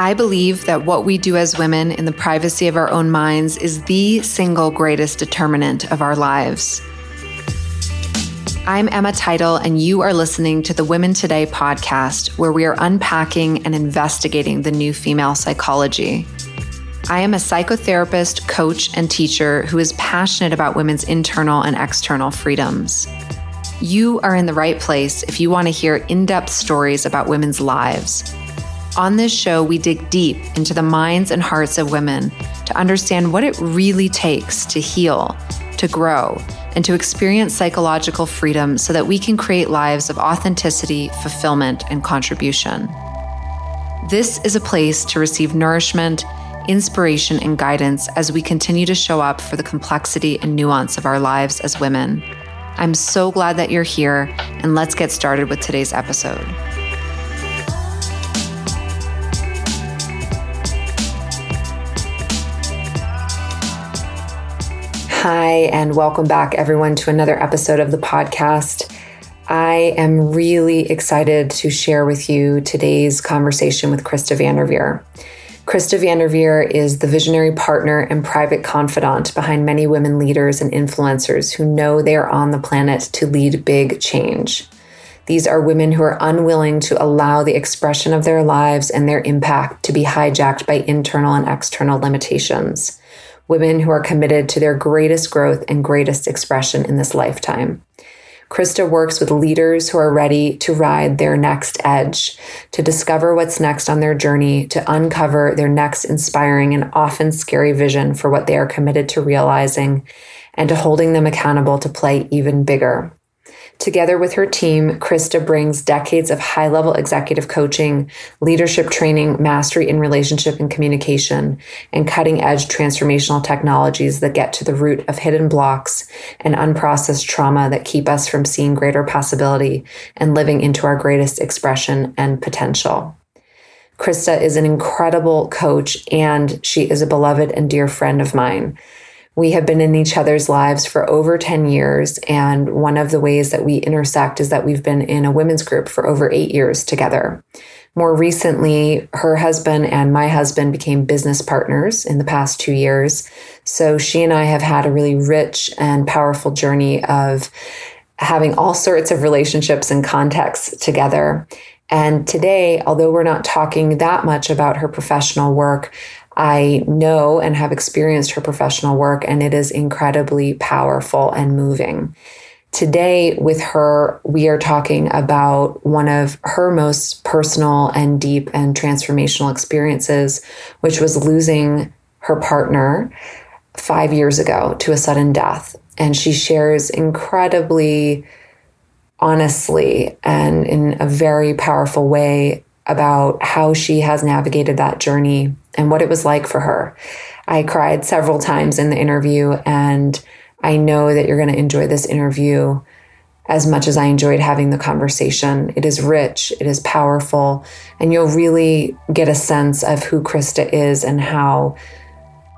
I believe that what we do as women in the privacy of our own minds is the single greatest determinant of our lives. I'm Emma Title, and you are listening to the Women Today podcast, where we are unpacking and investigating the new female psychology. I am a psychotherapist, coach, and teacher who is passionate about women's internal and external freedoms. You are in the right place if you want to hear in depth stories about women's lives. On this show, we dig deep into the minds and hearts of women to understand what it really takes to heal, to grow, and to experience psychological freedom so that we can create lives of authenticity, fulfillment, and contribution. This is a place to receive nourishment inspiration, and guidance as we continue to show up for the complexity and nuance of our lives as women. I'm so glad that you're here, and let's get started with today's episode. Hi, and welcome back, everyone, to another episode of the podcast. I am really excited to share with you today's conversation with Krista Van Derveer. Krista Van Derveer is the visionary partner and private confidant behind many women leaders and influencers who know they are on the planet to lead big change. These are women who are unwilling to allow the expression of their lives and their impact to be hijacked by internal and external limitations. Women who are committed to their greatest growth and greatest expression in this lifetime. Krista works with leaders who are ready to ride their next edge, to discover what's next on their journey, to uncover their next inspiring and often scary vision for what they are committed to realizing, and to holding them accountable to play even bigger. Together with her team, Krista brings decades of high level executive coaching, leadership training, mastery in relationship and communication, and cutting edge transformational technologies that get to the root of hidden blocks and unprocessed trauma that keep us from seeing greater possibility and living into our greatest expression and potential. Krista is an incredible coach and she is a beloved and dear friend of mine. We have been in each other's lives for over 10 years. And one of the ways that we intersect is that we've been in a women's group for over eight years together. More recently, her husband and my husband became business partners in the past two years. So she and I have had a really rich and powerful journey of having all sorts of relationships and contexts together. And today, although we're not talking that much about her professional work, I know and have experienced her professional work, and it is incredibly powerful and moving. Today, with her, we are talking about one of her most personal and deep and transformational experiences, which was losing her partner five years ago to a sudden death. And she shares incredibly honestly and in a very powerful way about how she has navigated that journey and what it was like for her. I cried several times in the interview, and I know that you're going to enjoy this interview as much as I enjoyed having the conversation. It is rich, it is powerful, and you'll really get a sense of who Krista is and how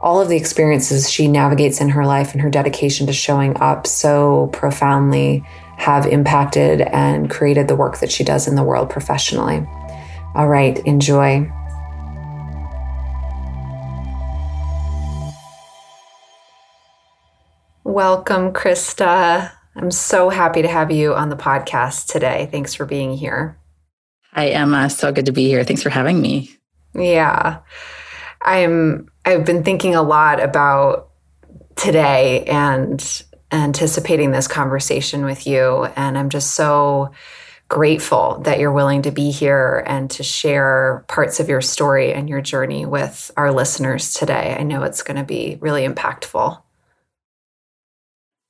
all of the experiences she navigates in her life and her dedication to showing up so profoundly have impacted and created the work that she does in the world professionally. All right, enjoy. Welcome, Krista. I'm so happy to have you on the podcast today. Thanks for being here. Hi, Emma. So good to be here. Thanks for having me. Yeah. I'm I've been thinking a lot about today and anticipating this conversation with you and I'm just so grateful that you're willing to be here and to share parts of your story and your journey with our listeners today. I know it's going to be really impactful.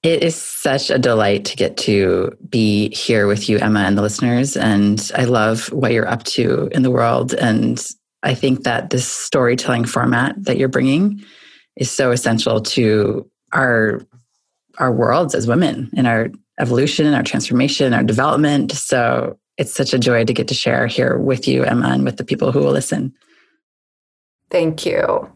It is such a delight to get to be here with you, Emma, and the listeners. And I love what you're up to in the world. And I think that this storytelling format that you're bringing is so essential to our our worlds as women in our evolution, our transformation, our development. So it's such a joy to get to share here with you, Emma, and with the people who will listen. Thank you.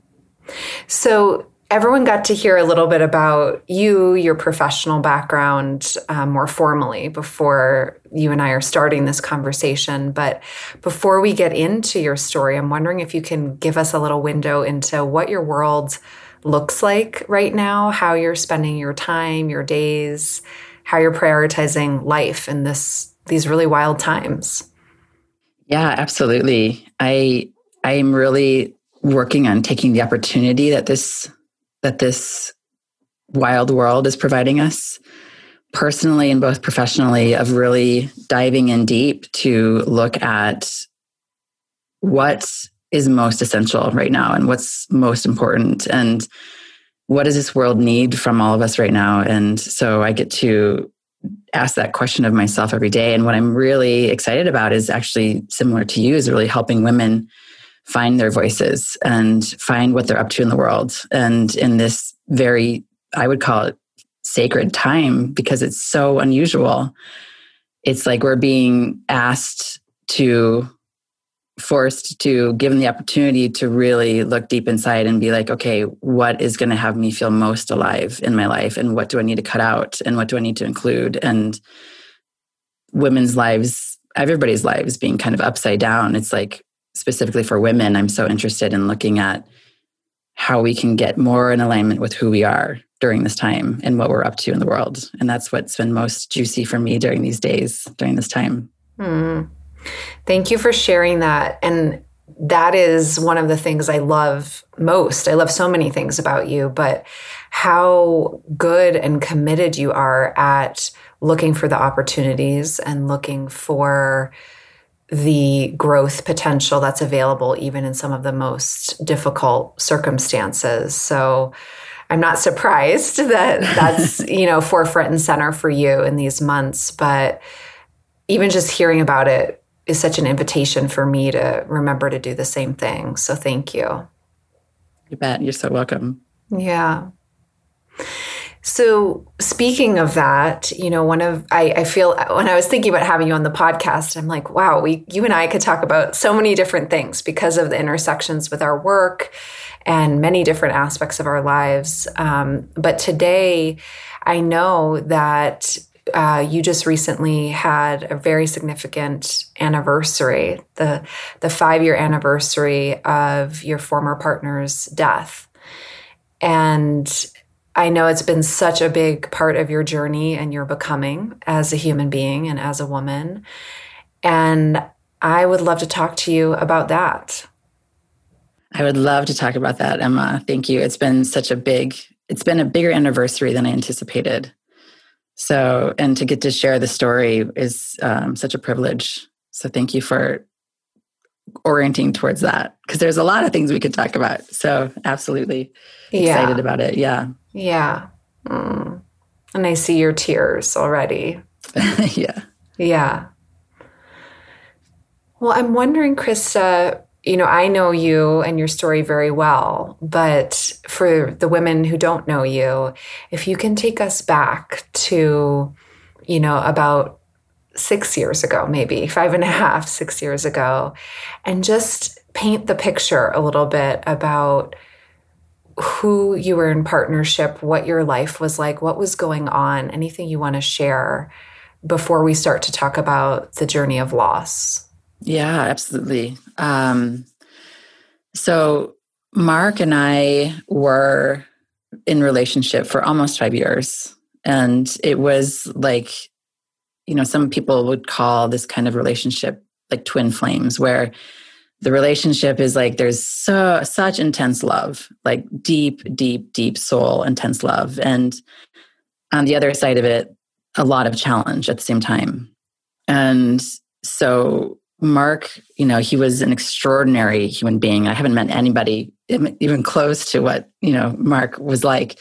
So everyone got to hear a little bit about you, your professional background um, more formally before you and I are starting this conversation. But before we get into your story, I'm wondering if you can give us a little window into what your world looks like right now, how you're spending your time, your days, how you're prioritizing life in this these really wild times. Yeah, absolutely. I I'm really working on taking the opportunity that this that this wild world is providing us personally and both professionally of really diving in deep to look at what is most essential right now and what's most important and what does this world need from all of us right now? And so i get to ask that question of myself every day. And what i'm really excited about is actually similar to you is really helping women find their voices and find what they're up to in the world. And in this very, I would call it sacred time because it's so unusual. It's like we're being asked to, forced to, given the opportunity to really look deep inside and be like, okay, what is going to have me feel most alive in my life? And what do I need to cut out? And what do I need to include? And women's lives, everybody's lives being kind of upside down. It's like, specifically for women, I'm so interested in looking at how we can get more in alignment with who we are during this time and what we're up to in the world. And that's what's been most juicy for me during these days, during this time. Mm. Thank you for sharing that. And that is one of the things I love most. I love so many things about you, but how good and committed you are at looking for the opportunities and looking for the growth potential that's available even in some of the most difficult circumstances. So I'm not surprised that that's, you know, forefront and center for you in these months, but even just hearing about it is such an invitation for me to remember to do the same thing. So thank you. You bet. You're so welcome. Yeah. So speaking of that, you know, one of I, I, feel when I was thinking about having you on the podcast, I'm like, wow, we you and I could talk about so many different things because of the intersections with our work and many different aspects of our lives. Um, but today, I know that uh, you just recently had a very significant anniversary the the five year anniversary of your former partner's death, and I know it's been such a big part of your journey and your becoming as a human being and as a woman. And I would love to talk to you about that. I would love to talk about that, Emma. Thank you. It's been such a big, it's been a bigger anniversary than I anticipated. So, and to get to share the story is um, such a privilege. So, thank you for orienting towards that because there's a lot of things we could talk about. So, absolutely yeah. excited about it. Yeah. Yeah. Mm. And I see your tears already. yeah. Yeah. Well, I'm wondering, Krista, you know, I know you and your story very well, but for the women who don't know you, if you can take us back to, you know, about six years ago, maybe five and a half, six years ago, and just paint the picture a little bit about who you were in partnership, what your life was like, what was going on, anything you want to share before we start to talk about the journey of loss. Yeah, absolutely. Um, so, Mark and I were in relationship for almost five years. And it was like, you know, some people would call this kind of relationship like twin flames, where the relationship is like there's so such intense love like deep deep deep soul intense love. And on the other side of it a lot of challenge at the same time. And so mark you know he was an extraordinary human being. I haven't met anybody even close to what you know mark was like.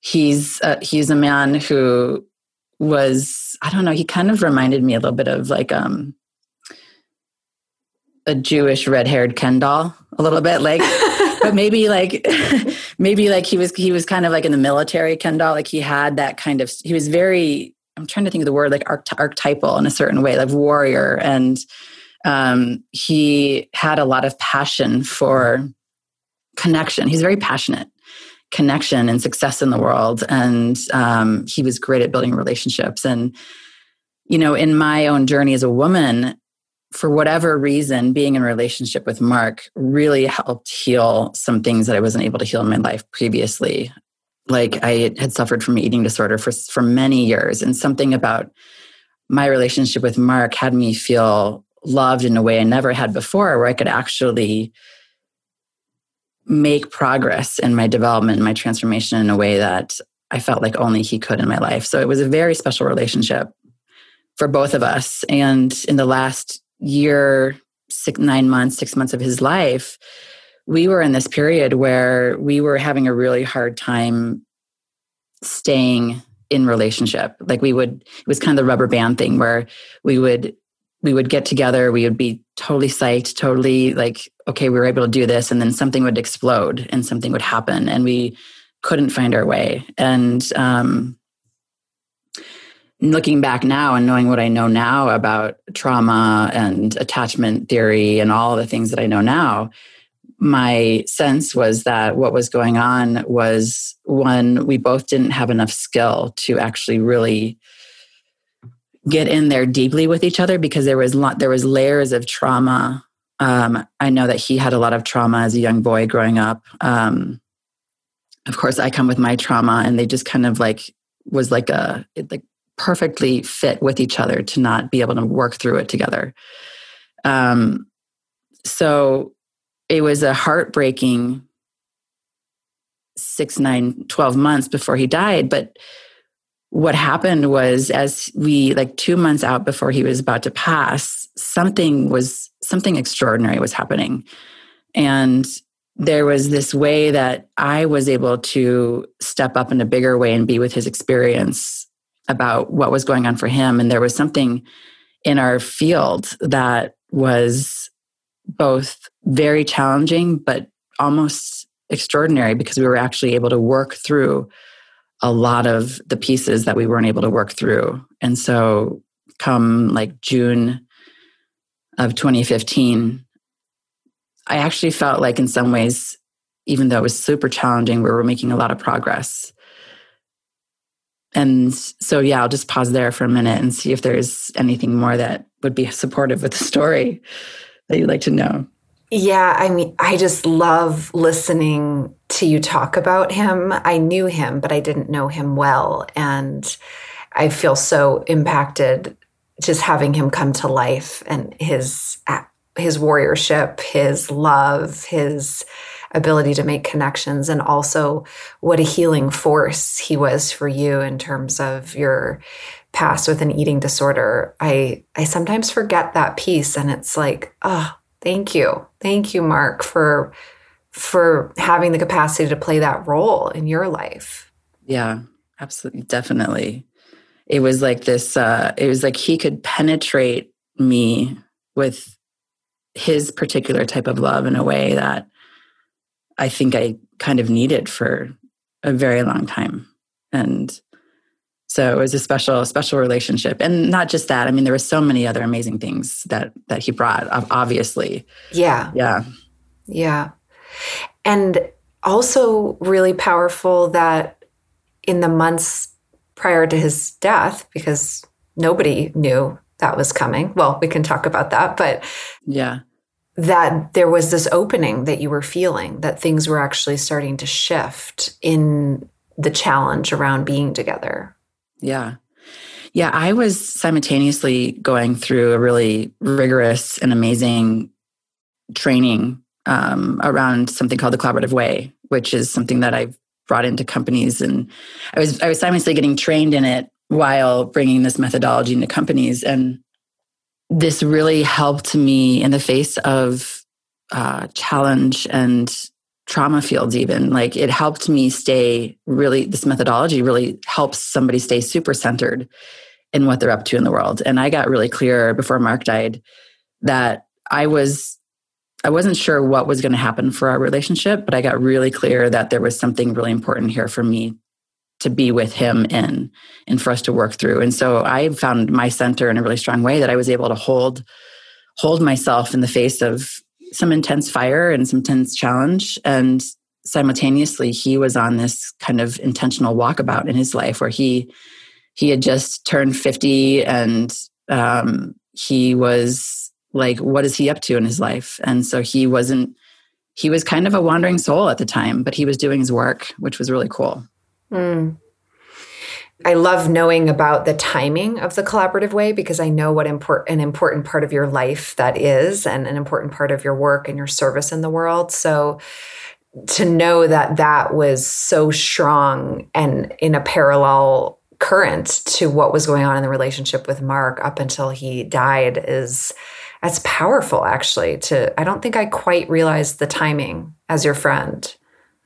He's uh, he's a man who was i don't know he kind of reminded me a little bit of like um a Jewish red-haired Ken doll a little bit like but maybe like maybe like he was he was kind of like in the military Ken doll like he had that kind of he was very I'm trying to think of the word like archetypal in a certain way like warrior and um, he had a lot of passion for connection he's very passionate connection and success in the world. And um, he was great at building relationships. And, you know, in my own journey as a woman, for whatever reason, being in relationship with Mark really helped heal some things that I wasn't able to heal in my life previously. Like I had suffered from eating disorder for, for many years, and something about my relationship with Mark had me feel loved in a way I never had before, where I could actually make progress in my development, my transformation in a way that I felt like only he could in my life. So it was a very special relationship for both of us. And in the last year, six, nine months, six months of his life, we were in this period where we were having a really hard time staying in relationship. Like we would, it was kind of the rubber band thing where we would we would get together we would be totally psyched totally like okay we were able to do this and then something would explode and something would happen and we couldn't find our way and um, looking back now and knowing what i know now about trauma and attachment theory and all the things that i know now my sense was that what was going on was one we both didn't have enough skill to actually really get in there deeply with each other because there was lot, there was layers of trauma. Um, I know that he had a lot of trauma as a young boy growing up. Um, of course, I come with my trauma, and they just kind of like was like a like perfectly fit with each other to not be able to work through it together. Um, so it was a heartbreaking six, nine, 12 months before he died, but what happened was as we like 2 months out before he was about to pass something was something extraordinary was happening and there was this way that I was able to step up in a bigger way and be with his experience about what was going on for him and there was something in our field that was both very challenging but almost extraordinary because we were actually able to work through a lot of the pieces that we weren't able to work through. And so, come like June of 2015, I actually felt like, in some ways, even though it was super challenging, we were making a lot of progress. And so, yeah, I'll just pause there for a minute and see if there's anything more that would be supportive with the story that you'd like to know. Yeah, I mean, I just love listening to you talk about him. I knew him, but I didn't know him well. And I feel so impacted just having him come to life and his his warriorship, his love, his ability to make connections and also what a healing force he was for you in terms of your past with an eating disorder. I I sometimes forget that piece and it's like, oh, Thank you. Thank you, Mark, for for having the capacity to play that role in your life. Yeah, absolutely. Definitely. It was like this, uh, it was like he could penetrate me with his particular type of love in a way that I think I kind of needed for a very long time. And so it was a special special relationship. And not just that i mean there were so many other amazing things that that he brought obviously. Yeah. Yeah. Yeah. And also really powerful that in the months prior to his death because nobody knew that was coming. Well we can talk about that but yeah that there was this opening that you were feeling that things were actually starting to shift in the challenge around being together. Yeah. Yeah, I was simultaneously going through a really rigorous and amazing training um, around something called the collaborative way, which is something that I've brought into companies, and I was I was simultaneously getting trained in it while bringing this methodology into companies, and this really helped me in the face of uh, challenge and trauma fields even. Like it helped me stay really this methodology really helps somebody stay super centered in what they're up to in the world. And i got really clear before mark died that i was i wasn't sure what was going to happen for our relationship but i got really clear that there was something really important here for me to be with him in and for us to work through. And so i found my center in a really strong way that i was able to hold hold myself in the face of some intense fire and some intense challenge. And simultaneously he was on this kind of intentional walkabout in his life where he he had just turned 50 and um, he was like what is he up to in his life? And so he wasn't he was kind of a wandering soul at the time but he was doing his work which was really cool mm. I love knowing about the timing of the collaborative way because I know what import, an important part of your life that is and an important part of your work and your service in the world. So to know that that was so strong and in a parallel current to what was going on in the relationship with Mark up until he died is that's powerful actually to I don't think I quite realized the timing as your friend.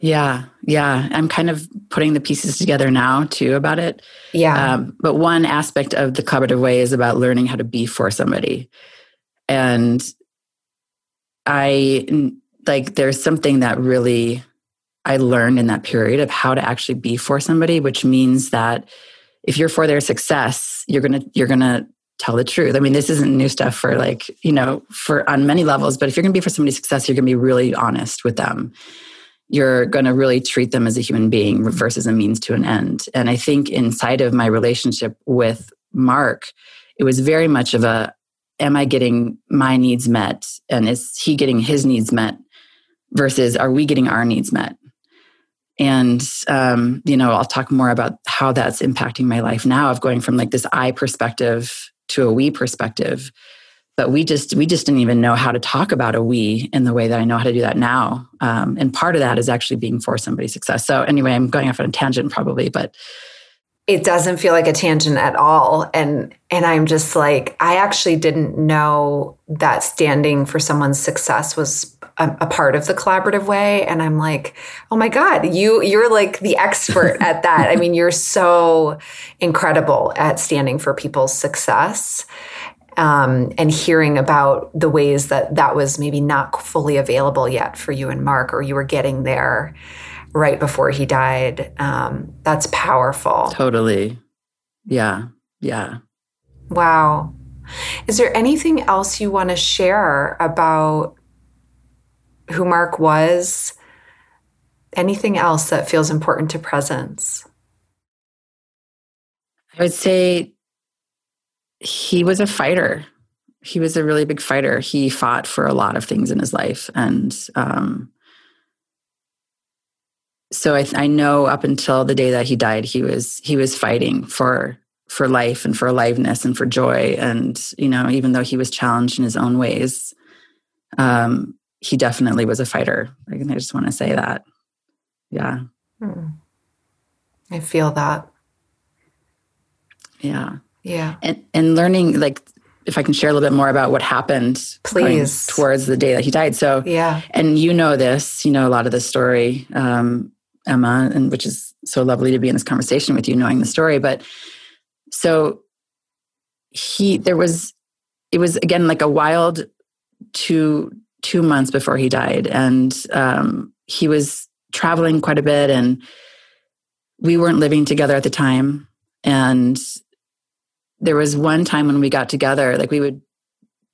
Yeah, yeah. I'm kind of putting the pieces together now too about it. Yeah. Um, but one aspect of the collaborative way is about learning how to be for somebody. And I like, there's something that really I learned in that period of how to actually be for somebody, which means that if you're for their success, you're going to, you're going to tell the truth. I mean, this isn't new stuff for like, you know, for on many levels, but if you're going to be for somebody's success, you're going to be really honest with them you're going to really treat them as a human being versus a means to an end. And I think inside of my relationship with Mark, it was very much of a am I getting my needs met? And is he getting his needs met? Versus are we getting our needs met? And, um, you know, I'll talk more about how that's impacting my life now of going from like this I perspective to a we perspective but we just we just didn't even know how to talk about a we in the way that I know how to do that now. Um, and part of that is actually being for somebody's success. So anyway, I'm going off on a tangent probably, but it doesn't feel like a tangent at all and and i'm just like i actually didn't know that standing for someone's success was a, a, part of the collaborative way and i'm like oh my god you you're like the expert at that i mean you're so incredible at standing for people's success um, and hearing about the ways that that was maybe not fully available yet for you and Mark, or you were getting there right before he died. Um, that's powerful. Totally. Yeah. Yeah. Wow. Is there anything else you want to share about who Mark was? Anything else that feels important to presence? I would say he was a fighter. He was a really big fighter. He fought for a lot of things in his life. And um, so I, I know up until the day that he died, he was he was fighting for for life and for aliveness and for joy. And you know, even though he was challenged in his own ways, um, he definitely was a fighter. I just want to say that. Yeah. Hmm. I feel that. Yeah. Yeah. And and learning like if I can share a little bit more about what happened please towards the day that he died. So yeah. And you know this, you know a lot of the story, um, Emma, and which is so lovely to be in this conversation with you, knowing the story. But so he there was it was again like a wild two two months before he died. And um he was traveling quite a bit and we weren't living together at the time. And there was one time when we got together, like we would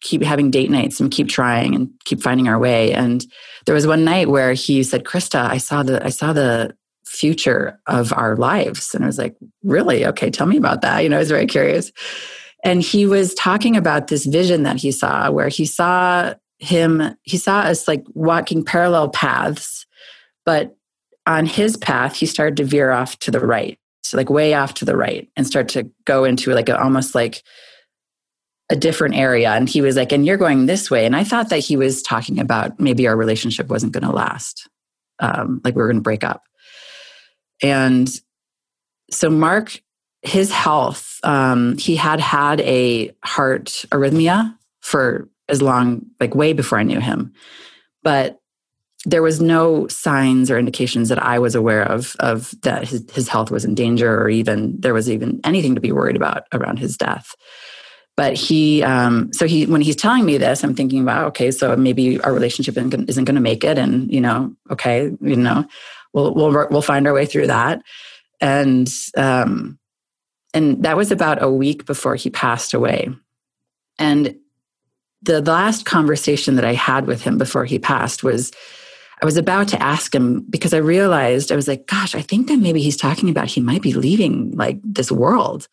keep having date nights and keep trying and keep finding our way. And there was one night where he said, Krista, I saw the, I saw the future of our lives. And I was like, really? Okay, tell me about that. You know, I was very curious. And he was talking about this vision that he saw where he saw him, he saw us like walking parallel paths, but on his path, he started to veer off to the right like way off to the right and start to go into like a, almost like a different area. And he was like and you're going this way. And i thought that he was talking about maybe our relationship wasn't going to last um, like we were going to break up. And so mark his health um, he had had a heart arrhythmia for as long like way before i knew him. But there was no signs or indications that I was aware of of that his, his health was in danger or even there was even anything to be worried about around his death. But he, um, so he, when he's telling me this, I'm thinking about, okay, so maybe our relationship isn't going to make it, and you know, okay, you know, we'll we'll we'll find our way through that, and um, and that was about a week before he passed away, and the last conversation that I had with him before he passed was I was about to ask him because I realized I was like, gosh, I think that maybe he's talking about he might be leaving like this world.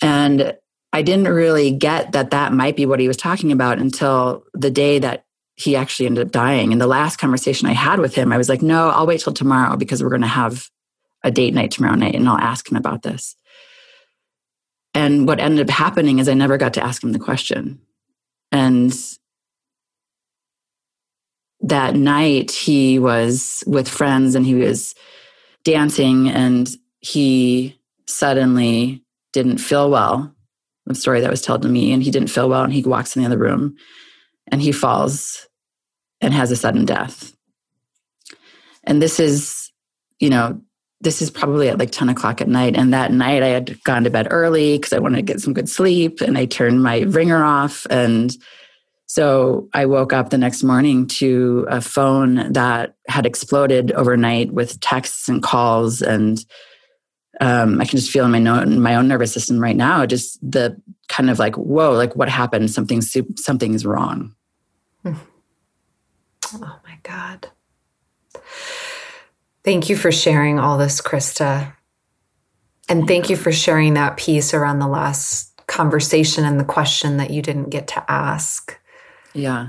And I didn't really get that that might be what he was talking about until the day that he actually ended up dying. And the last conversation I had with him, I was like, no, I'll wait till tomorrow because we're going to have a date night tomorrow night and I'll ask him about this. And what ended up happening is I never got to ask him the question. And that night he was with friends and he was dancing and he suddenly didn't feel well. The story that was told to me, and he didn't feel well, and he walks in the other room and he falls and has a sudden death. And this is, you know, this is probably at like 10 o'clock at night. And that night I had gone to bed early because I wanted to get some good sleep and I turned my ringer off. And so I woke up the next morning to a phone that had exploded overnight with texts and calls. And um, I can just feel in my, no- my own nervous system right now, just the kind of like, whoa, like what happened? Something, something is wrong. Hmm. Oh my God. Thank you for sharing all this, Krista. And thank you for sharing that piece around the last conversation and the question that you didn't get to ask. Yeah.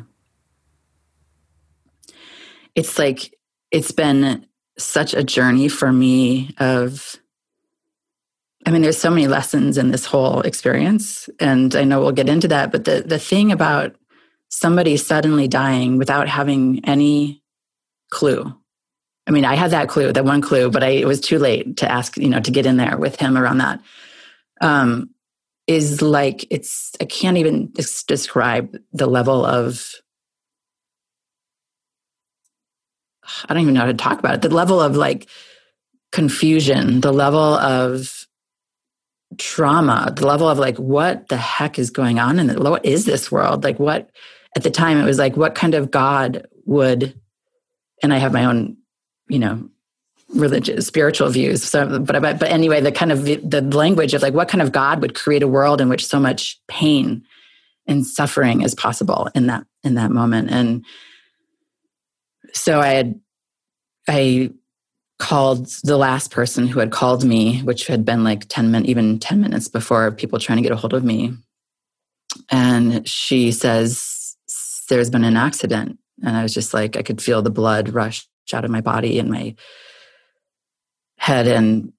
It's like, it's been such a journey for me of, I mean, there's so many lessons in this whole experience. And I know we'll get into that. But the, the thing about somebody suddenly dying without having any clue. I mean, I had that clue, that one clue, but I, it was too late to ask, you know, to get in there with him around that. Um, is like it's I can't even describe the level of I don't even know how to talk about it. The level of like confusion, the level of trauma, the level of like what the heck is going on and what is this world? Like what at the time it was like what kind of god would and i have my own you know religious spiritual views. So but but anyway the kind of the language of like what kind of god would create a world in which so much pain and suffering is possible in that in that moment? And so i had i called the last person who had called me which had been like 10 minutes even 10 minutes before people trying to get a hold of me. And she says there's been an accident. And I was just like, I could feel the blood rush out of my body and my head. And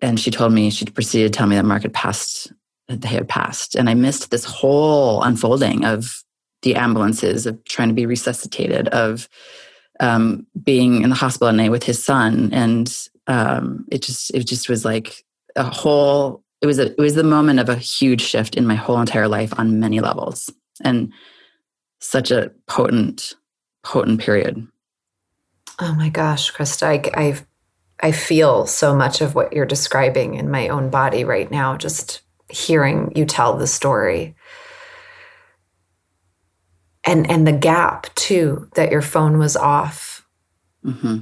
and she told me, she proceeded to tell me that Mark had passed, that they had passed. And I missed this whole unfolding of the ambulances, of trying to be resuscitated, of um, being in the hospital at night with his son. And um, it just it just was like a whole it was a it was the moment of a huge shift in my whole entire life on many levels. And such a potent, potent period. Oh my gosh, Krista, I, I, I feel so much of what you're describing in my own body right now, just hearing you tell the story. And, and the gap too that your phone was off mm-hmm.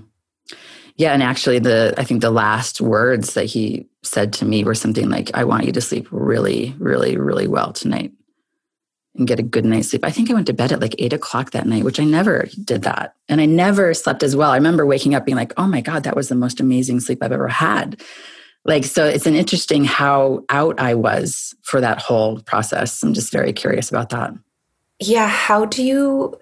yeah and actually the i think the last words that he said to me were something like i want you to sleep really really really well tonight and get a good night's sleep. I think I went to bed at like eight o'clock that night, which I never did that. And I never slept as well. I remember waking up being like, oh my God, that was the most amazing sleep I've ever had. Like, so it's an interesting how out I was for that whole process. I'm just very curious about that. Yeah. How do you,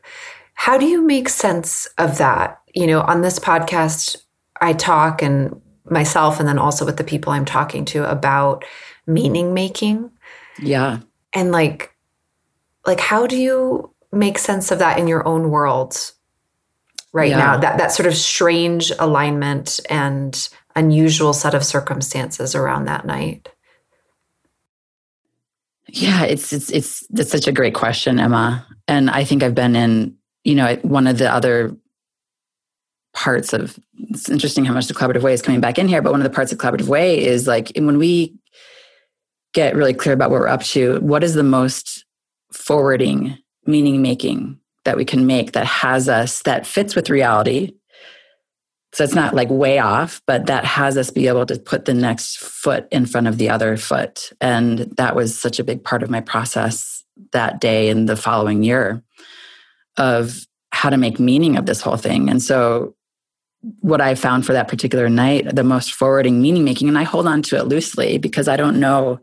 how do you make sense of that? You know, on this podcast, I talk and myself and then also with the people I'm talking to about meaning making. Yeah. And like like how do you make sense of that in your own world right yeah. now? That that sort of strange alignment and unusual set of circumstances around that night. Yeah it's it's it's that's such a great question emma. And i think i've been in you know one of the other parts of it's interesting how much the collaborative way is coming back in here but one of the parts of collaborative way is like when we get really clear about what we're up to what is the most forwarding meaning making that we can make that has us that fits with reality so it's not like way off but that has us be able to put the next foot in front of the other foot and that was such a big part of my process that day and the following year of how to make meaning of this whole thing. And so what I found for that particular night, the most forwarding meaning making, and I hold on to it loosely because I don't know,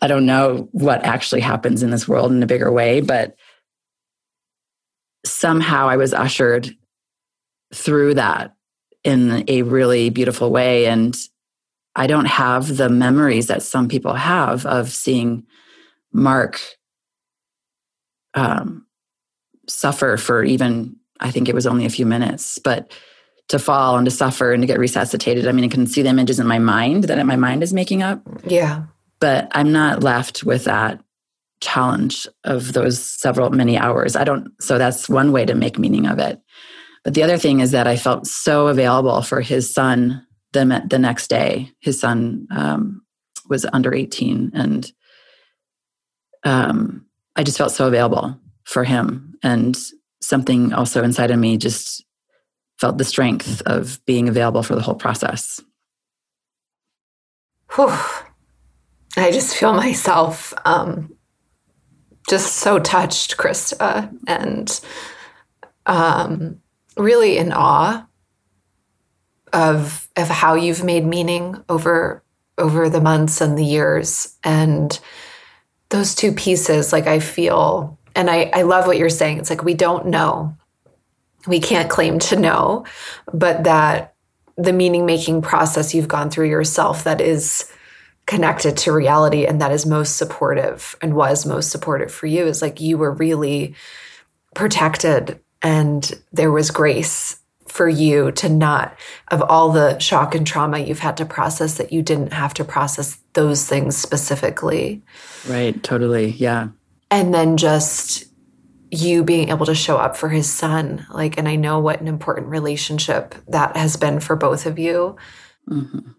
I don't know what actually happens in this world in a bigger way, but somehow I was ushered through that in a really beautiful way. And I don't have the memories that some people have of seeing Mark um, suffer for even I think it was only a few minutes, but to fall and to suffer and to get resuscitated. I mean, I can see the images in my mind that my mind is making up. Yeah. But I'm not left with that challenge of those several many hours. I don't, so that's one way to make meaning of it. But the other thing is that I felt so available for his son the, the next day. His son um, was under 18 and um, I just felt so available for him. And something also inside of me just felt the strength of being available for the whole process. I just feel myself um, just so touched, Krista, and um, really in awe of of how you've made meaning over over the months and the years, and those two pieces. Like I feel and I, I love what you're saying. It's like we don't know. We can't claim to know, but that the meaning making process you've gone through yourself that is connected to reality and that is most supportive and was most supportive for you is like you were really protected and there was grace for you to not of all the shock and trauma you've had to process that you didn't have to process those things specifically. Right totally yeah. And then just you being able to show up for his son like and i know what an important relationship that has been for both of you. Mm-hmm.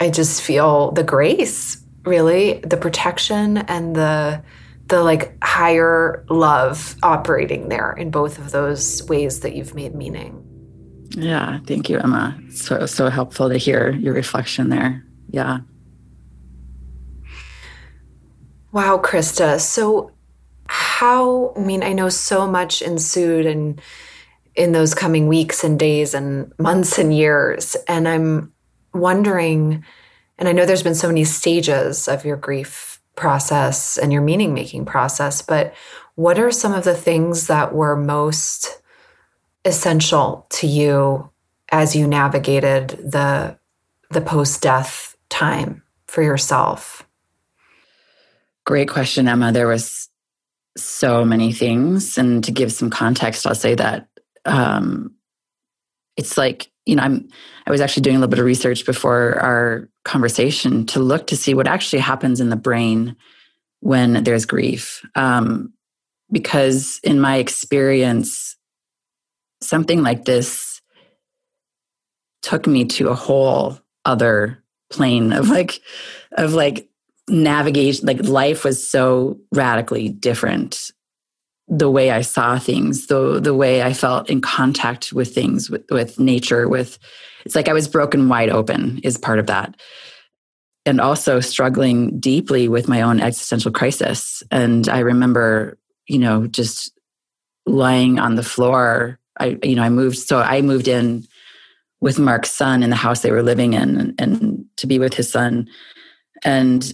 I just feel the grace really the protection and the the like higher love operating there in both of those ways that you've made meaning yeah thank you emma so so helpful to hear your reflection there yeah Wow, Krista. So, how, I mean, I know so much ensued and in those coming weeks and days and months and years. And I'm wondering, and I know there's been so many stages of your grief process and your meaning making process, but what are some of the things that were most essential to you as you navigated the the post death time for yourself? Great question, Emma. There was so many things. And to give some context, I'll say that um, it's like, you know, I'm I was actually doing a little bit of research before our conversation to look to see what actually happens in the brain when there's grief. Um, because in my experience, something like this took me to a whole other plane of like of like navigation like life was so radically different the way i saw things the the way i felt in contact with things with, with nature with it's like i was broken wide open is part of that. And also struggling deeply with my own existential crisis. And i remember you know just lying on the floor. I you know i moved so i moved in with mark's son in the house they were living in and, and to be with his son. And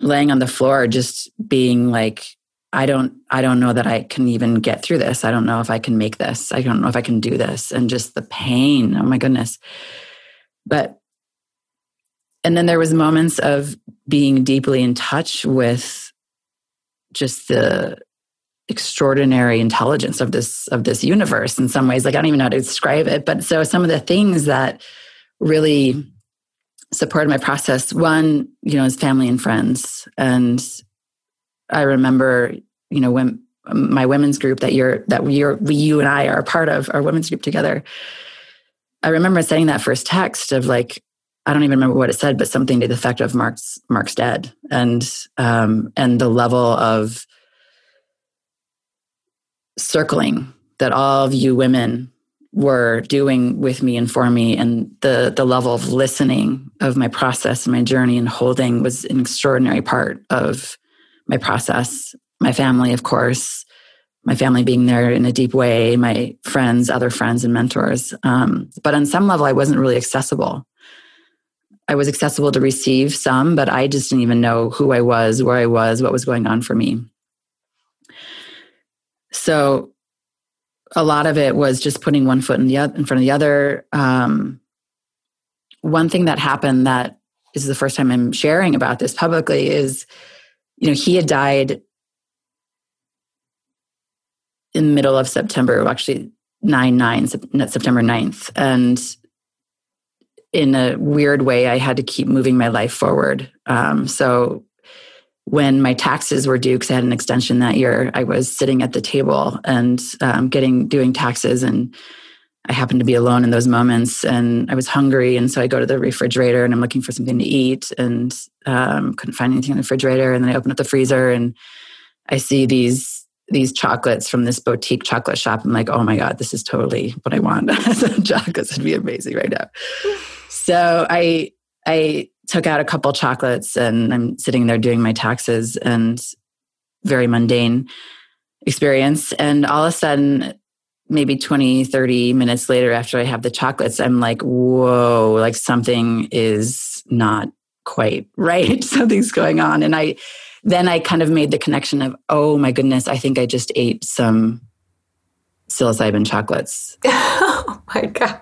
laying on the floor just being like i don't i don't know that i can even get through this. I don't know if i can make this. I don't know if i can do this. And just the pain. Oh my goodness. But and then there was moments of being deeply in touch with just the extraordinary intelligence of this of this universe in some ways. Like i don't even know how to describe it. But so some of the things that really supported my process one you know is family and friends. And i remember you know when my women's group that you're that are we you and i are a part of our women's group together. I remember saying that first text of like i don't even remember what it said but something to the effect of mark's mark's dead. And um and the level of circling that all of you women were doing with me and for me and the the level of listening of my process and my journey and holding was an extraordinary part of my process my family of course my family being there in a deep way, my friends, other friends, and mentors. Um, but on some level, I wasn't really accessible. I was accessible to receive some, but I just didn't even know who I was, where I was, what was going on for me. So a lot of it was just putting one foot in the other, in front of the other. Um, one thing that happened that is the first time I'm sharing about this publicly is, you know, he had died in the middle of September, actually 9 9, September 9th. And in a weird way, I had to keep moving my life forward. Um, so when my taxes were due, because I had an extension that year, I was sitting at the table and um, getting doing taxes, and I happened to be alone in those moments, and I was hungry, and so I go to the refrigerator and I'm looking for something to eat, and um, couldn't find anything in the refrigerator, and then I open up the freezer and I see these these chocolates from this boutique chocolate shop. I'm like, oh my god, this is totally what I want. chocolates would be amazing right now. So I I took out a couple chocolates and I'm sitting there doing my taxes and very mundane experience. And all of a sudden, maybe 20, 30 minutes later, after I have the chocolates, I'm like, whoa, like something is not quite right. Something's going on. And I, then I kind of made the connection of, oh my goodness, I think I just ate some psilocybin chocolates. oh my God.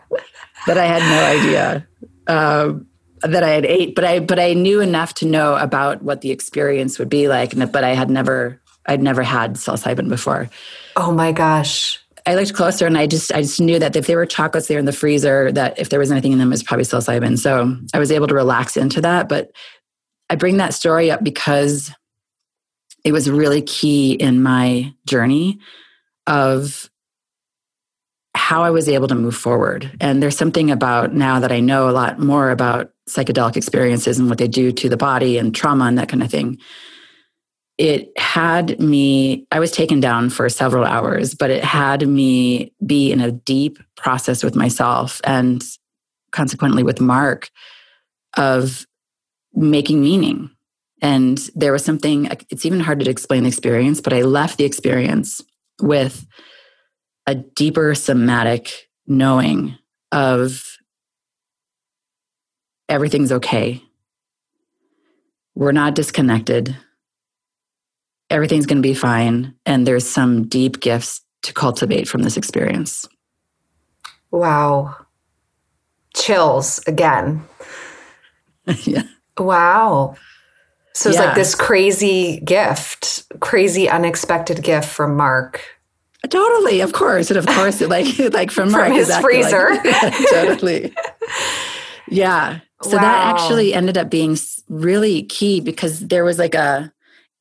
That I had no idea. Um, that I had ate, but I but I knew enough to know about what the experience would be like. But I had never I'd never had psilocybin before. Oh my gosh. I looked closer and I just I just knew that if there were chocolates there in the freezer, that if there was anything in them, it was probably psilocybin. So I was able to relax into that. But I bring that story up because it was really key in my journey of how I was able to move forward. And there's something about now that I know a lot more about psychedelic experiences and what they do to the body and trauma and that kind of thing. It had me, I was taken down for several hours, but it had me be in a deep process with myself and consequently with Mark of making meaning. And there was something, it's even hard to explain the experience, but I left the experience with a deeper somatic knowing of everything's okay. We're not disconnected. Everything's going to be fine. And there's some deep gifts to cultivate from this experience. Wow. Chills again. yeah. Wow. So it's yeah. like this crazy gift, crazy unexpected gift from Mark. Totally, of course, and of course, like like from, from his exactly, freezer. Like, totally. Yeah. So wow. that actually ended up being really key because there was like a,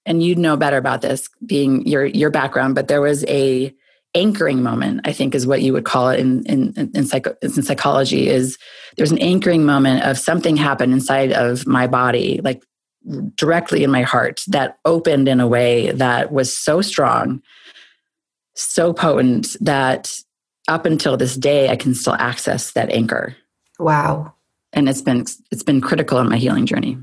and you'd know better about this being your your background, but there was a anchoring moment. I think is what you would call it in in in, psycho, in psychology. Is there's an anchoring moment of something happened inside of my body, like directly in my heart, that opened in a way that was so strong so potent that up until this day I can still access that anchor. Wow. And it's been it's been critical in my healing journey.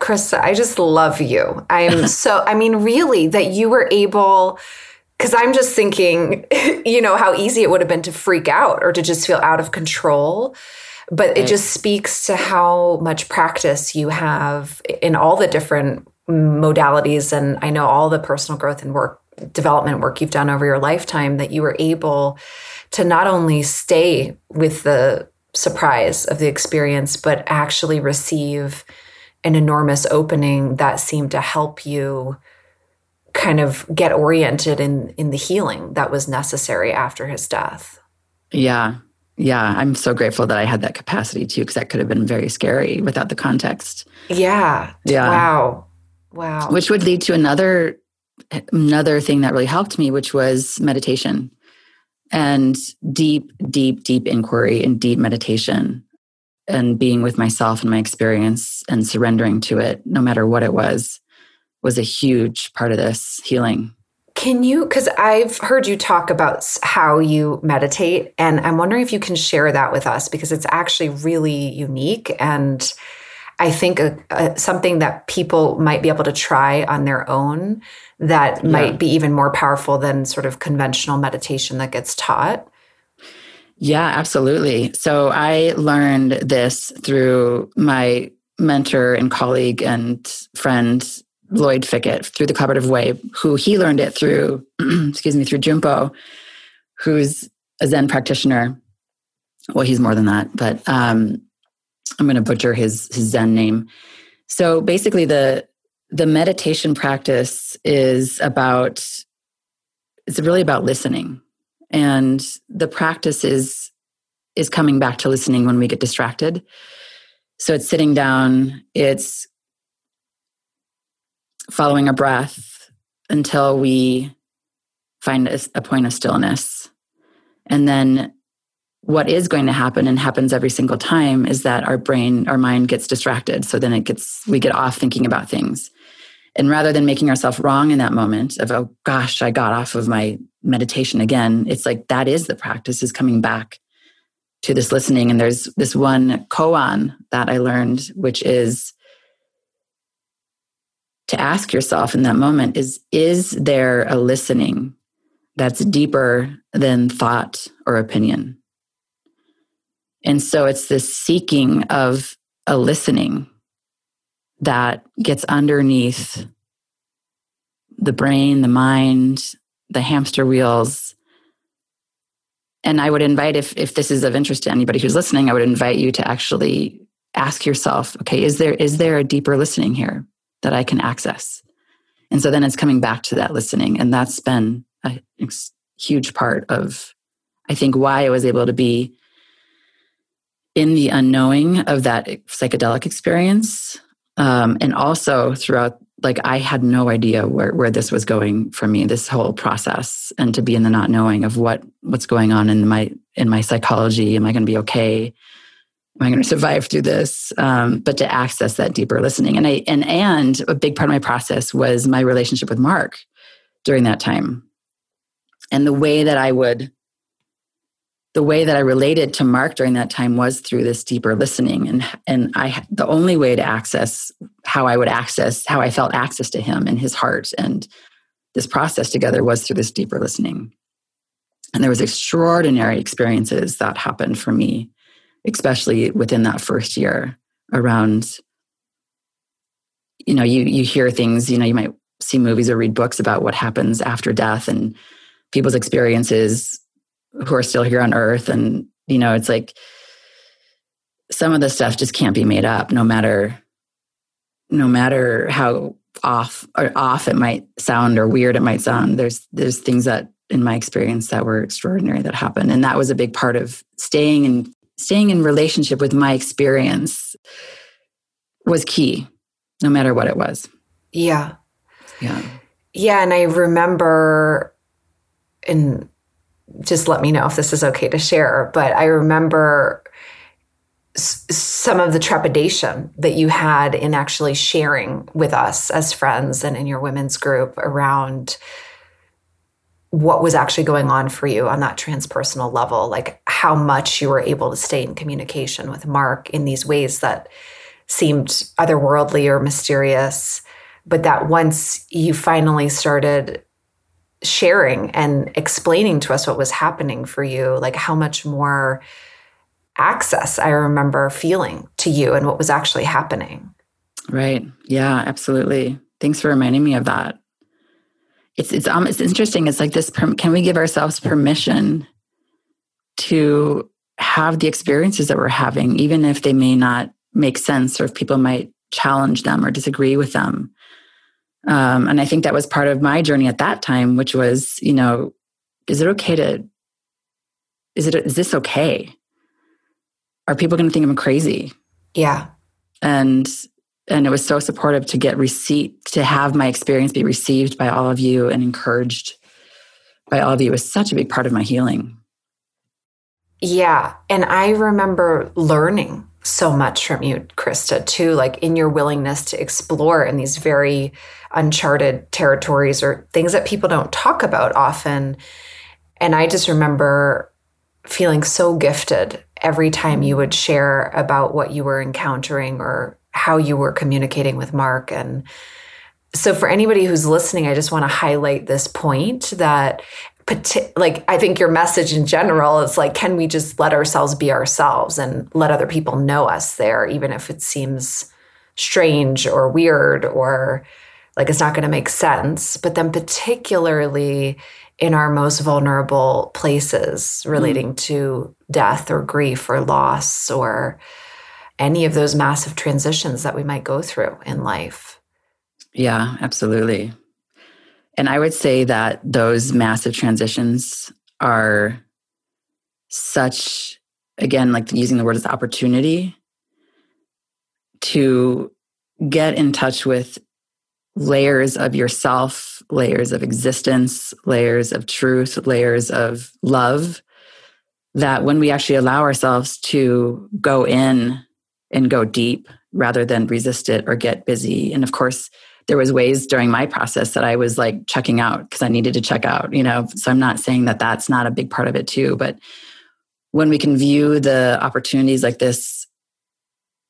Krista, I just love you. I'm so I mean really that you were able because I'm just thinking, you know, how easy it would have been to freak out or to just feel out of control. But it just speaks to how much practice you have in all the different modalities. And I know all the personal growth and work development work you've done over your lifetime that you were able to not only stay with the surprise of the experience, but actually receive an enormous opening that seemed to help you kind of get oriented in in the healing that was necessary after his death. Yeah. Yeah, I'm so grateful that I had that capacity too because that could have been very scary without the context. Yeah. Yeah. Wow. Wow. Which would lead to another another thing that really helped me, which was meditation and deep, deep, deep inquiry and deep meditation and being with myself and my experience and surrendering to it, no matter what it was, was a huge part of this healing. Can you, because I've heard you talk about how you meditate, and I'm wondering if you can share that with us because it's actually really unique and I think a, a, something that people might be able to try on their own that yeah. might be even more powerful than sort of conventional meditation that gets taught. Yeah, absolutely. So I learned this through my mentor and colleague and friend Lloyd Fickett through the collaborative way, who he learned it through, excuse me, through Jun Po, who's a Zen practitioner. Well, he's more than that, but um, I'm going to butcher his his Zen name. So basically, the the meditation practice is about it's really about listening, and the practice is is coming back to listening when we get distracted. So it's sitting down, it's following a breath until we find a, a point of stillness. And then what is going to happen and happens every single time is that our brain, our mind gets distracted. So then it gets, we get off thinking about things. And rather than making ourselves wrong in that moment of, oh gosh, I got off of my meditation again, it's like that is the practice is coming back to this listening. And there's this one koan that I learned, which is to ask yourself in that moment is, is there a listening that's deeper than thought or opinion? And so it's this seeking of a listening that gets underneath the brain, the mind, the hamster wheels. And I would invite, if, if this is of interest to anybody who's listening, I would invite you to actually ask yourself, okay, is there, is there a deeper listening here that I can access? And so then it's coming back to that listening. And that's been a huge part of, I think, why I was able to be in the unknowing of that psychedelic experience. Um, and also throughout, like, I had no idea where, where this was going for me, this whole process, and to be in the not knowing of what what's going on in my in my psychology. Am I going to be okay? Am I going to survive through this? Um, but to access that deeper listening, and I and and a big part of my process was my relationship with Mark during that time, and the way that I would the way that I related to Mark during that time was through this deeper listening. And, and I, the only way to access how I would access, how I felt access to him and his heart and this process together was through this deeper listening. And there was extraordinary experiences that happened for me, especially within that first year around, you know, you, you hear things, you know, you might see movies or read books about what happens after death and people's experiences who are still here on earth. And you know it's like some of the stuff just can't be made up no matter no matter how off or off it might sound or weird it might sound there's there's things that in my experience that were extraordinary that happened. And that was a big part of staying in staying in relationship with my experience was key no matter what it was. Yeah. Yeah. Yeah and i remember in just let me know if this is okay to share. But I remember some of the trepidation that you had in actually sharing with us as friends and in your women's group around what was actually going on for you on that transpersonal level, like how much you were able to stay in communication with Mark in these ways that seemed otherworldly or mysterious. But that once you finally started sharing and explaining to us what was happening for you, like how much more access I remember feeling to you and what was actually happening. Right. Yeah, absolutely. Thanks for reminding me of that. It's it's um it's interesting. It's like this. Can we give ourselves permission to have the experiences that we're having, even if they may not make sense, or if people might challenge them or disagree with them? Um, and I think that was part of my journey at that time, which was, you know, is it okay to, is it, is this okay? Are people going to think I'm crazy? Yeah. And, and it was so supportive to get receipt, to have my experience be received by all of you and encouraged by all of you it was such a big part of my healing. Yeah. And I remember learning so much from you, Krista, too, like in your willingness to explore in these very uncharted territories or things that people don't talk about often. And I just remember feeling so gifted every time you would share about what you were encountering or how you were communicating with Mark. And so, for anybody who's listening, I just want to highlight this point that like I think your message in general is like, can we just let ourselves be ourselves and let other people know us there, even if it seems strange or weird or like it's not going to make sense. But then, particularly in our most vulnerable places relating mm. to death or grief or loss or any of those massive transitions that we might go through in life. Yeah, absolutely. And I would say that those massive transitions are such, again, like using the word as opportunity to get in touch with layers of yourself, layers of existence, layers of truth, layers of love. That when we actually allow ourselves to go in and go deep rather than resist it or get busy. And of course, there was ways during my process that I was like checking out because I needed to check out, you know. So I'm not saying that that's not a big part of it too, but when we can view the opportunities like this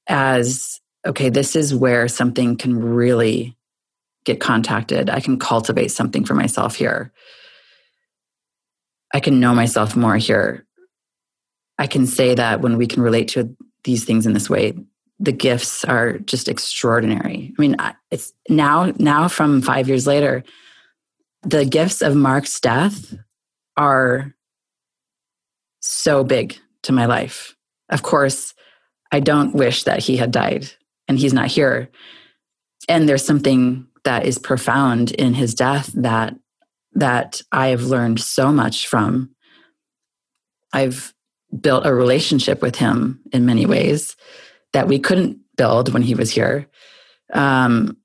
as okay, this is where something can really get contacted. I can cultivate something for myself here. I can know myself more here. I can say that when we can relate to these things in this way, the gifts are just extraordinary. I mean, it's now now from 5 years later, the gifts of Mark's death are so big to my life. Of course, I don't wish that he had died and he's not here. And there's something that is profound in his death that that I have learned so much from. I've built a relationship with him in many ways that we couldn't build when he was here. Um,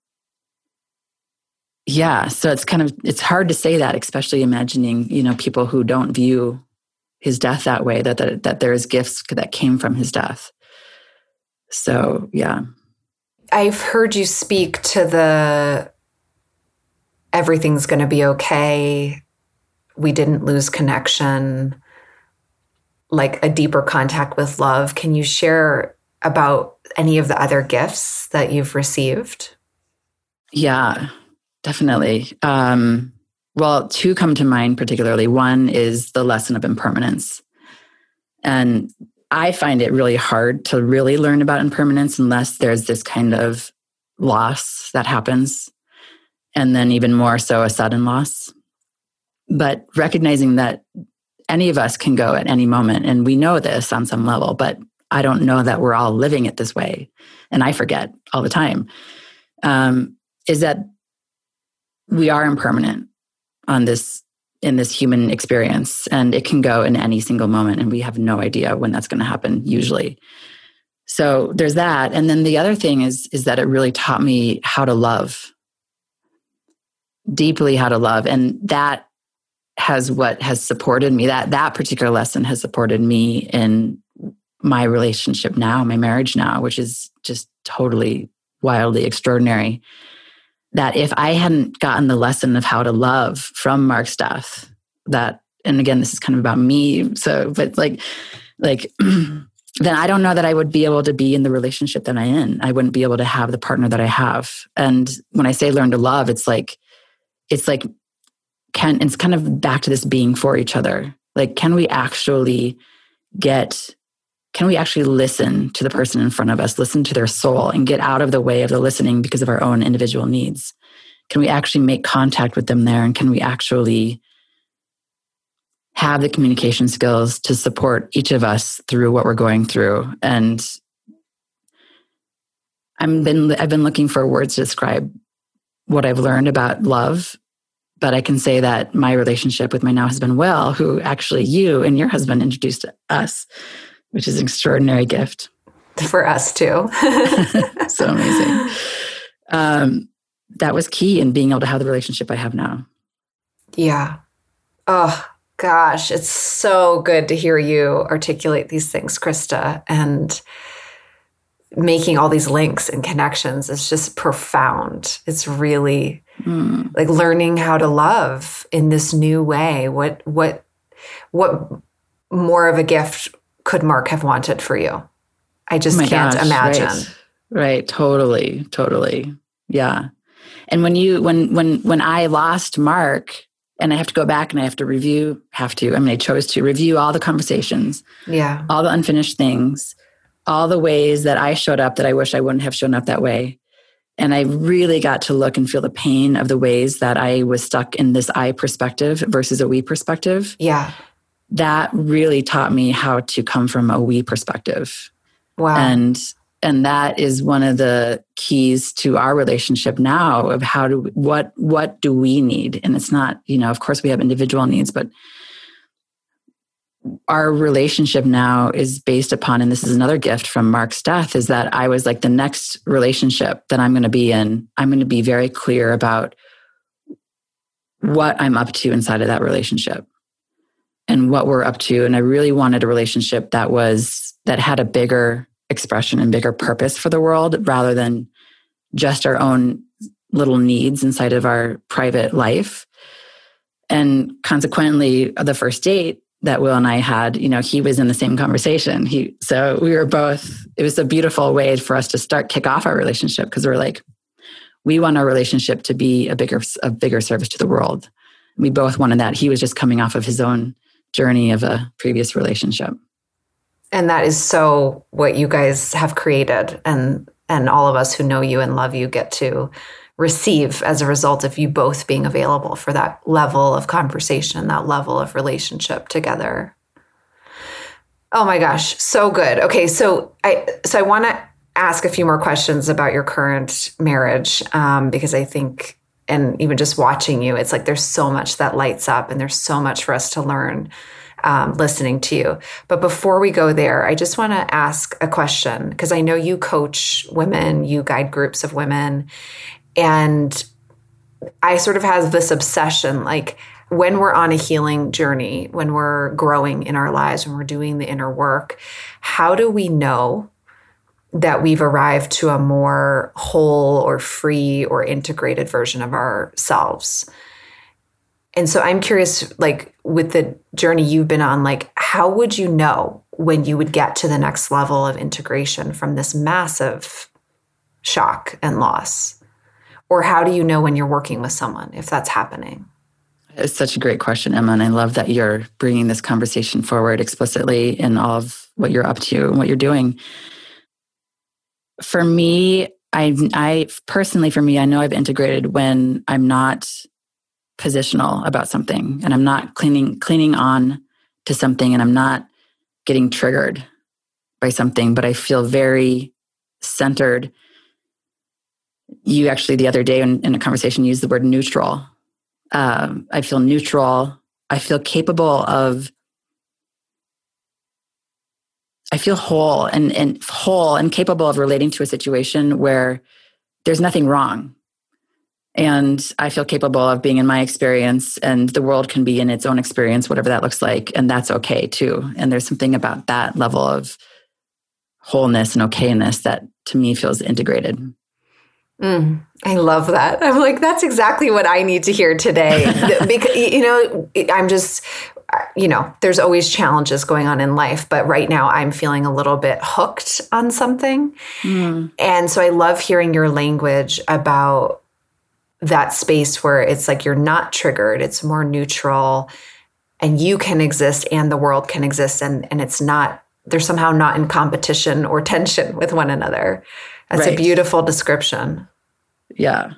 yeah, so it's kind of it's hard to say that, especially imagining you know people who don't view his death that way that that, that there's gifts that came from his death. So yeah. I've heard you speak to the everything's going to be okay. We didn't lose connection, like a deeper contact with love. Can you share about any of the other gifts that you've received? Yeah, definitely. Um, well, two come to mind particularly. One is the lesson of impermanence. And I find it really hard to really learn about impermanence unless there's this kind of loss that happens. And then, even more so, a sudden loss. But recognizing that any of us can go at any moment, and we know this on some level, but I don't know that we're all living it this way. And I forget all the time. Um, is that we are impermanent on this in this human experience and it can go in any single moment and we have no idea when that's going to happen usually so there's that and then the other thing is is that it really taught me how to love deeply how to love and that has what has supported me that that particular lesson has supported me in my relationship now my marriage now which is just totally wildly extraordinary that if I hadn't gotten the lesson of how to love from Mark's death, that, and again, this is kind of about me. So, but like, like, then I don't know that I would be able to be in the relationship that I'm in. I wouldn't be able to have the partner that I have. And when I say learn to love, it's like, it's like, can, it's kind of back to this being for each other. Like, can we actually get can we actually listen to the person in front of us, listen to their soul, and get out of the way of the listening because of our own individual needs? Can we actually make contact with them there? And can we actually have the communication skills to support each of us through what we're going through? And I've been, I've been looking for words to describe what I've learned about love but I can say that my relationship with my now husband, Will, who actually you and your husband introduced us, which is an extraordinary gift for us too. so amazing. Um, that was key in being able to have the relationship I have now. Yeah. Oh gosh, it's so good to hear you articulate these things, Krista, and making all these links and connections is just profound. It's really mm. like learning how to love in this new way. What what what more of a gift could Mark have wanted for you? I just oh can't gosh, imagine. Right. right. Totally. Totally. Yeah. And when you when when when I lost Mark and I have to go back and I have to review, have to, I mean I chose to review all the conversations. Yeah. All the unfinished things, all the ways that I showed up that I wish I wouldn't have shown up that way. And I really got to look and feel the pain of the ways that I was stuck in this I perspective versus a we perspective. Yeah. That really taught me how to come from a we perspective. Wow. And and that is one of the keys to our relationship now of how do what what do we need and it's not you know of course we have individual needs but our relationship now is based upon and this is another gift from mark's death is that i was like the next relationship that i'm going to be in i'm going to be very clear about what i'm up to inside of that relationship and what we're up to and i really wanted a relationship that was that had a bigger expression and bigger purpose for the world rather than just our own little needs inside of our private life and consequently the first date that Will and I had, you know, he was in the same conversation. He so we were both it was a beautiful way for us to start kick off our relationship because we we're like we want our relationship to be a bigger a bigger service to the world. We both wanted that. He was just coming off of his own journey of a previous relationship. And that is so what you guys have created and and all of us who know you and love you get to receive as a result of you both being available for that level of conversation, that level of relationship together. Oh my gosh, so good. Okay, so I so I want to ask a few more questions about your current marriage um, because I think, and even just watching you, it's like there's so much that lights up, and there's so much for us to learn. Um, listening to you. But before we go there, I just want to ask a question because I know you coach women, you guide groups of women, and I sort of have this obsession like when we're on a healing journey, when we're growing in our lives, when we're doing the inner work, how do we know that we've arrived to a more whole or free or integrated version of ourselves? And so I'm curious, like with the journey you've been on, like how would you know when you would get to the next level of integration from this massive shock and loss? Or how do you know when you're working with someone if that's happening? It's such a great question, Emma. And I love that you're bringing this conversation forward explicitly in all of what you're up to and what you're doing. For me, I, I personally, for me, I know I've integrated when I'm not positional about something and I'm not cleaning, cleaning on to something and I'm not getting triggered by something, but I feel very centered you actually the other day in, in a conversation used the word neutral. Um, I feel neutral. I feel capable of. I feel whole and, and whole and capable of relating to a situation where there's nothing wrong. And I feel capable of being in my experience, and the world can be in its own experience, whatever that looks like. And that's okay too. And there's something about that level of wholeness and okayness that to me feels integrated. Mm, I love that. I'm like, that's exactly what I need to hear today. because, you know, I'm just, you know, there's always challenges going on in life, but right now I'm feeling a little bit hooked on something. Mm. And so I love hearing your language about that space where it's like you're not triggered, it's more neutral, and you can exist and the world can exist. And, and it's not, they're somehow not in competition or tension with one another. That's right. a beautiful description. Yeah.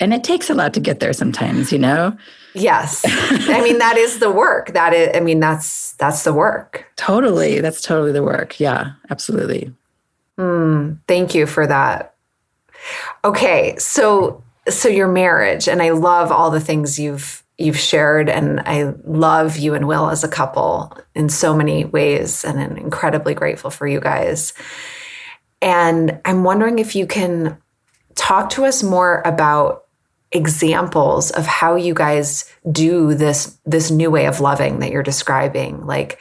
And it takes a lot to get there sometimes, you know? Yes. I mean that is the work. That is I mean that's that's the work. Totally. That's totally the work. Yeah, absolutely. Mm, thank you for that. Okay, so so your marriage and I love all the things you've you've shared and I love you and Will as a couple in so many ways and I'm incredibly grateful for you guys. And I'm wondering if you can talk to us more about examples of how you guys do this this new way of loving that you're describing like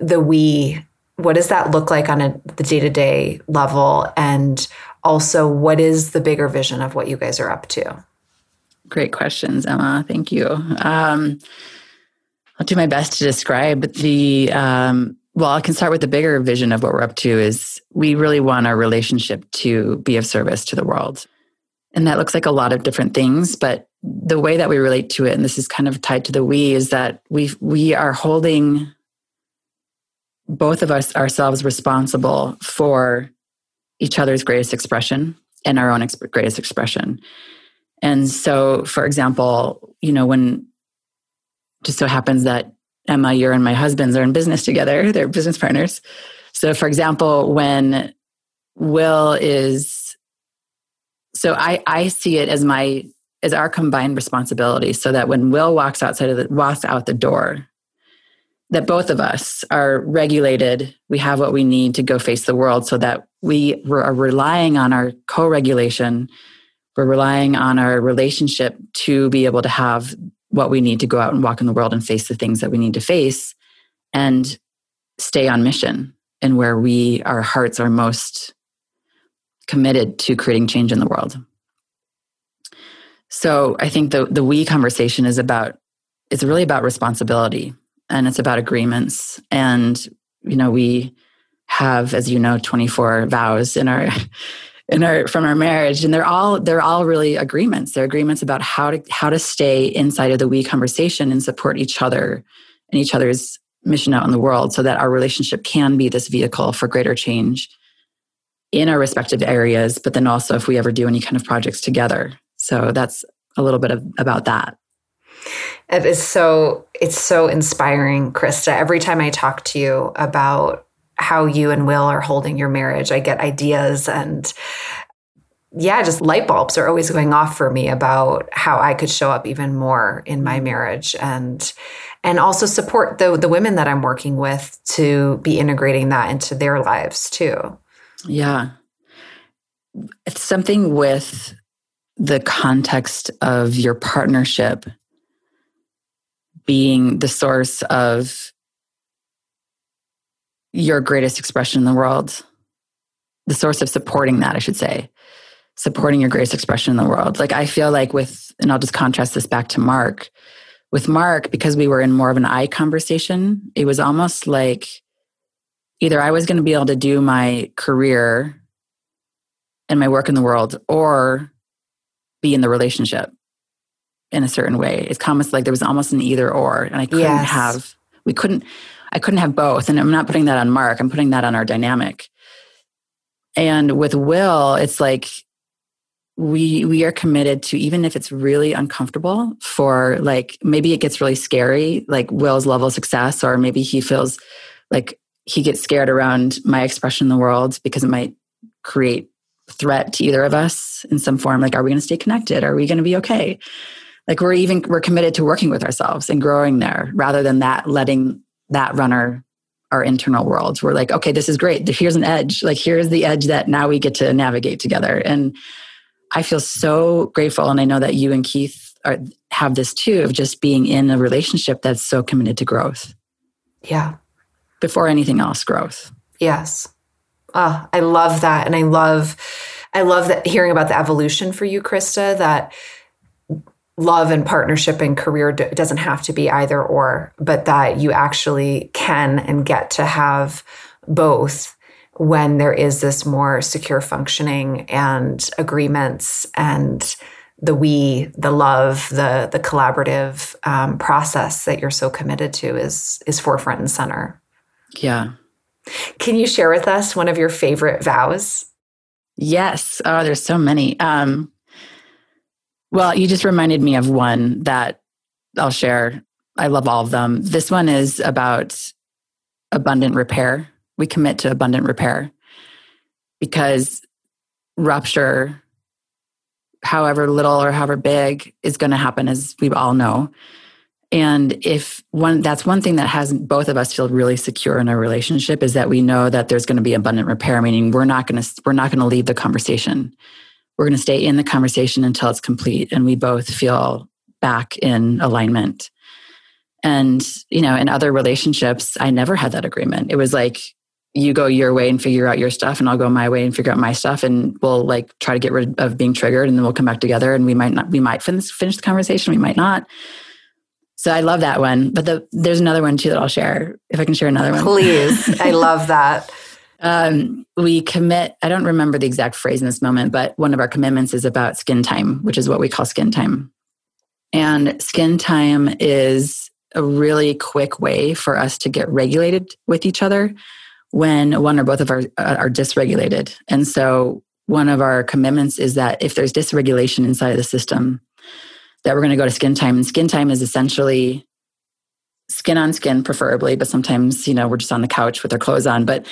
the we what does that look like on a the day-to-day level? And also what is the bigger vision of what you guys are up to? Great questions emma. Thank you. Um, i'll do my best to describe the um, well, I can start with the bigger vision of what we're up to is we really want our relationship to be of service to the world. And that looks like a lot of different things, but the way that we relate to it, and this is kind of tied to the we, is that we we are holding both of us ourselves responsible for each other's greatest expression and our own greatest expression. And so, for example, you know, when just so happens that Emma, you and my husbands are in business together, they're business partners. So, for example, when Will is, so I, I see it as my, as our combined responsibility so that when Will walks outside of the, walks out the door, that both of us are regulated. We have what we need to go face the world so that we are relying on our co regulation. We're relying on our relationship to be able to have what we need to go out and walk in the world and face the things that we need to face and stay on mission and where we, our hearts are most committed to creating change in the world. So I think the, the we conversation is about, it's really about responsibility and it's about agreements. And, you know, we have, as you know, 24 vows in our in our from our marriage and they're all they're all really agreements they're agreements about how to how to stay inside of the we conversation and support each other and each other's mission out in the world so that our relationship can be this vehicle for greater change in our respective areas but then also if we ever do any kind of projects together so that's a little bit of, about that it is so it's so inspiring krista every time i talk to you about how you and Will are holding your marriage. I get ideas and yeah, just light bulbs are always going off for me about how I could show up even more in my mm-hmm. marriage and and also support the the women that I'm working with to be integrating that into their lives too. Yeah. It's something with the context of your partnership being the source of your greatest expression in the world. The source of supporting that i should say. Supporting your greatest expression in the world. Like i feel like with and i'll just contrast this back to mark. With mark because we were in more of an i conversation it was almost like either i was going to be able to do my career and my work in the world or be in the relationship in a certain way it's almost like there was almost an either or and i couldn't yes. have we couldn't I couldn't have both. And I'm not putting that on Mark, I'm putting that on our dynamic. And with Will, it's like we we are committed to even if it's really uncomfortable for like maybe it gets really scary, like Will's level of success, or maybe he feels like he gets scared around my expression in the world because it might create threat to either of us in some form like are we going to stay connected are we going to be okay like we're even we're committed to working with ourselves and growing there rather than that letting that run our our internal worlds. We're like, okay, this is great. Here's an edge. Like here's the edge that now we get to navigate together. And I feel so grateful, and I know that you and Keith are, have this too of just being in a relationship that's so committed to growth. Yeah. Before anything else, growth. Yes. Oh, I love that, and I love, I love that hearing about the evolution for you, Krista. That love and partnership and career d- doesn't have to be either or, but that you actually can and get to have both when there is this more secure functioning and agreements and the we, the love, the the collaborative um, process that you're so committed to is is forefront and center. Yeah. Can you share with us one of your favorite vows? Yes. Oh, there's so many. Um, well, you just reminded me of one that I'll share. I love all of them. This one is about abundant repair. We commit to abundant repair because rupture, however little or however big, is going to happen, as we all know. And if one, that's one thing that has both of us feel really secure in a relationship is that we know that there's going to be abundant repair, meaning we're not going to, we're not going to leave the conversation we're going to stay in the conversation until it's complete and we both feel back in alignment. And, you know, in other relationships, I never had that agreement. It was like, you go your way and figure out your stuff and I'll go my way and figure out my stuff and we'll like try to get rid of being triggered and then we'll come back together and we might not we might finish finish the conversation we might not So I love that one. But the, there's another one too that I'll share if I can share another one. Please. I love that. Um, we commit, I don't remember the exact phrase in this moment, but one of our commitments is about skin time, which is what we call skin time. And skin time is a really quick way for us to get regulated with each other when one or both of our uh, are dysregulated. And so one of our commitments is that if there's dysregulation inside of the system, that we're going to go to skin time. And skin time is essentially skin on skin, preferably, but sometimes, you know, we're just on the couch with our clothes on, but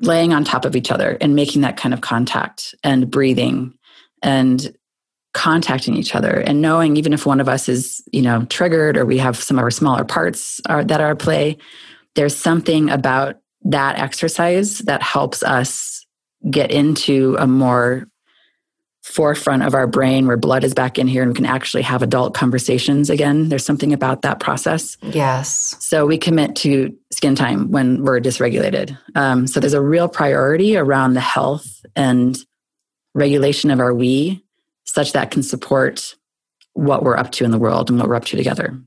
laying on top of each other and making that kind of contact and breathing and contacting each other and knowing even if one of us is you know triggered or we have some of our smaller parts are, that are at play there's something about that exercise that helps us get into a more forefront of our brain where blood is back in here and we can actually have adult conversations again. There's something about that process. Yes. So we commit to skin time when we're dysregulated. Um, so there's a real priority around the health and regulation of our we, such that can support what we're up to in the world and what we're up to together.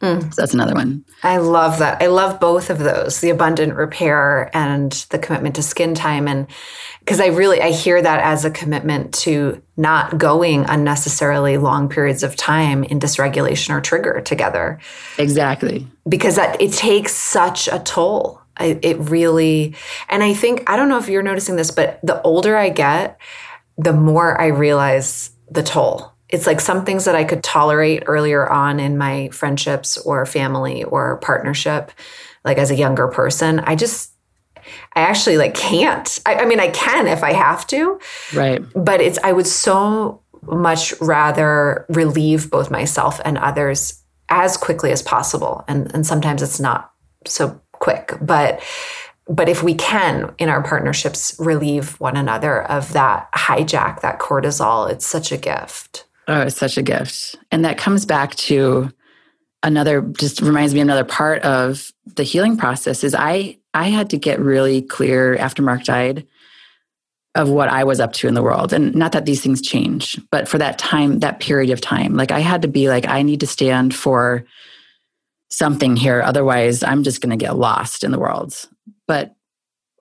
Mm. So that's another one. I love that. I love both of those, the abundant repair and the commitment to skin time and because I really I hear that as a commitment to not going unnecessarily long periods of time in dysregulation or trigger together. Exactly. Because that it takes such a toll. I, it really and I think I don't know if you're noticing this but the older I get, the more I realize the toll it's like some things that I could tolerate earlier on in my friendships or family or partnership, like as a younger person. I just, I actually like can't. I, I mean, I can if I have to. Right. But it's, I would so much rather relieve both myself and others as quickly as possible. And, and sometimes it's not so quick, but but if we can in our partnerships relieve one another of that hijack that cortisol it's such a gift Oh, it's such a gift. And that comes back to another just reminds me another part of the healing process is I I had to get really clear after Mark died of what I was up to in the world. And not that these things change, but for that time, that period of time, like I had to be like, I need to stand for something here. Otherwise, I'm just going to get lost in the world. But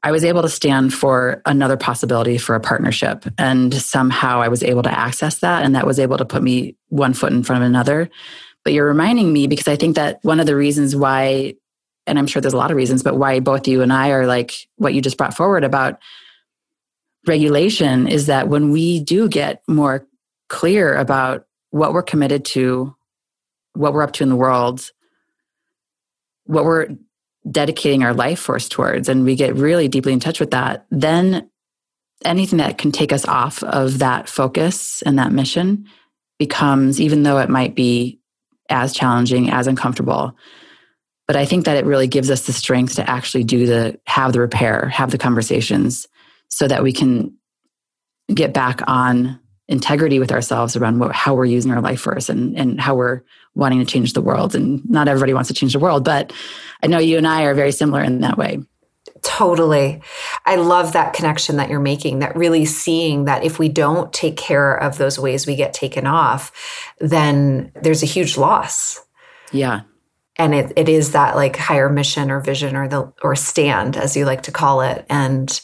I was able to stand for another possibility for a partnership. And somehow I was able to access that. And that was able to put me one foot in front of another. But you're reminding me because I think that one of the reasons why, and I'm sure there's a lot of reasons, but why both you and I are like what you just brought forward about regulation is that when we do get more clear about what we're committed to, what we're up to in the world, what we're dedicating our life force towards and we get really deeply in touch with that, then anything that can take us off of that focus and that mission becomes, even though it might be as challenging, as uncomfortable. But I think that it really gives us the strength to actually do the, have the repair, have the conversations so that we can get back on integrity with ourselves around what, how we're using our life force and, and how we're wanting to change the world. And not everybody wants to change the world, but I know you and I are very similar in that way. Totally. I love that connection that you're making, that really seeing that if we don't take care of those ways we get taken off, then there's a huge loss. Yeah. And it, it is that like higher mission or vision or the or stand, as you like to call it. And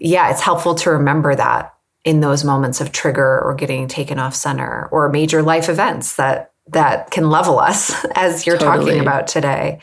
yeah, it's helpful to remember that in those moments of trigger or getting taken off center or major life events that that can level us as you're totally. talking about today.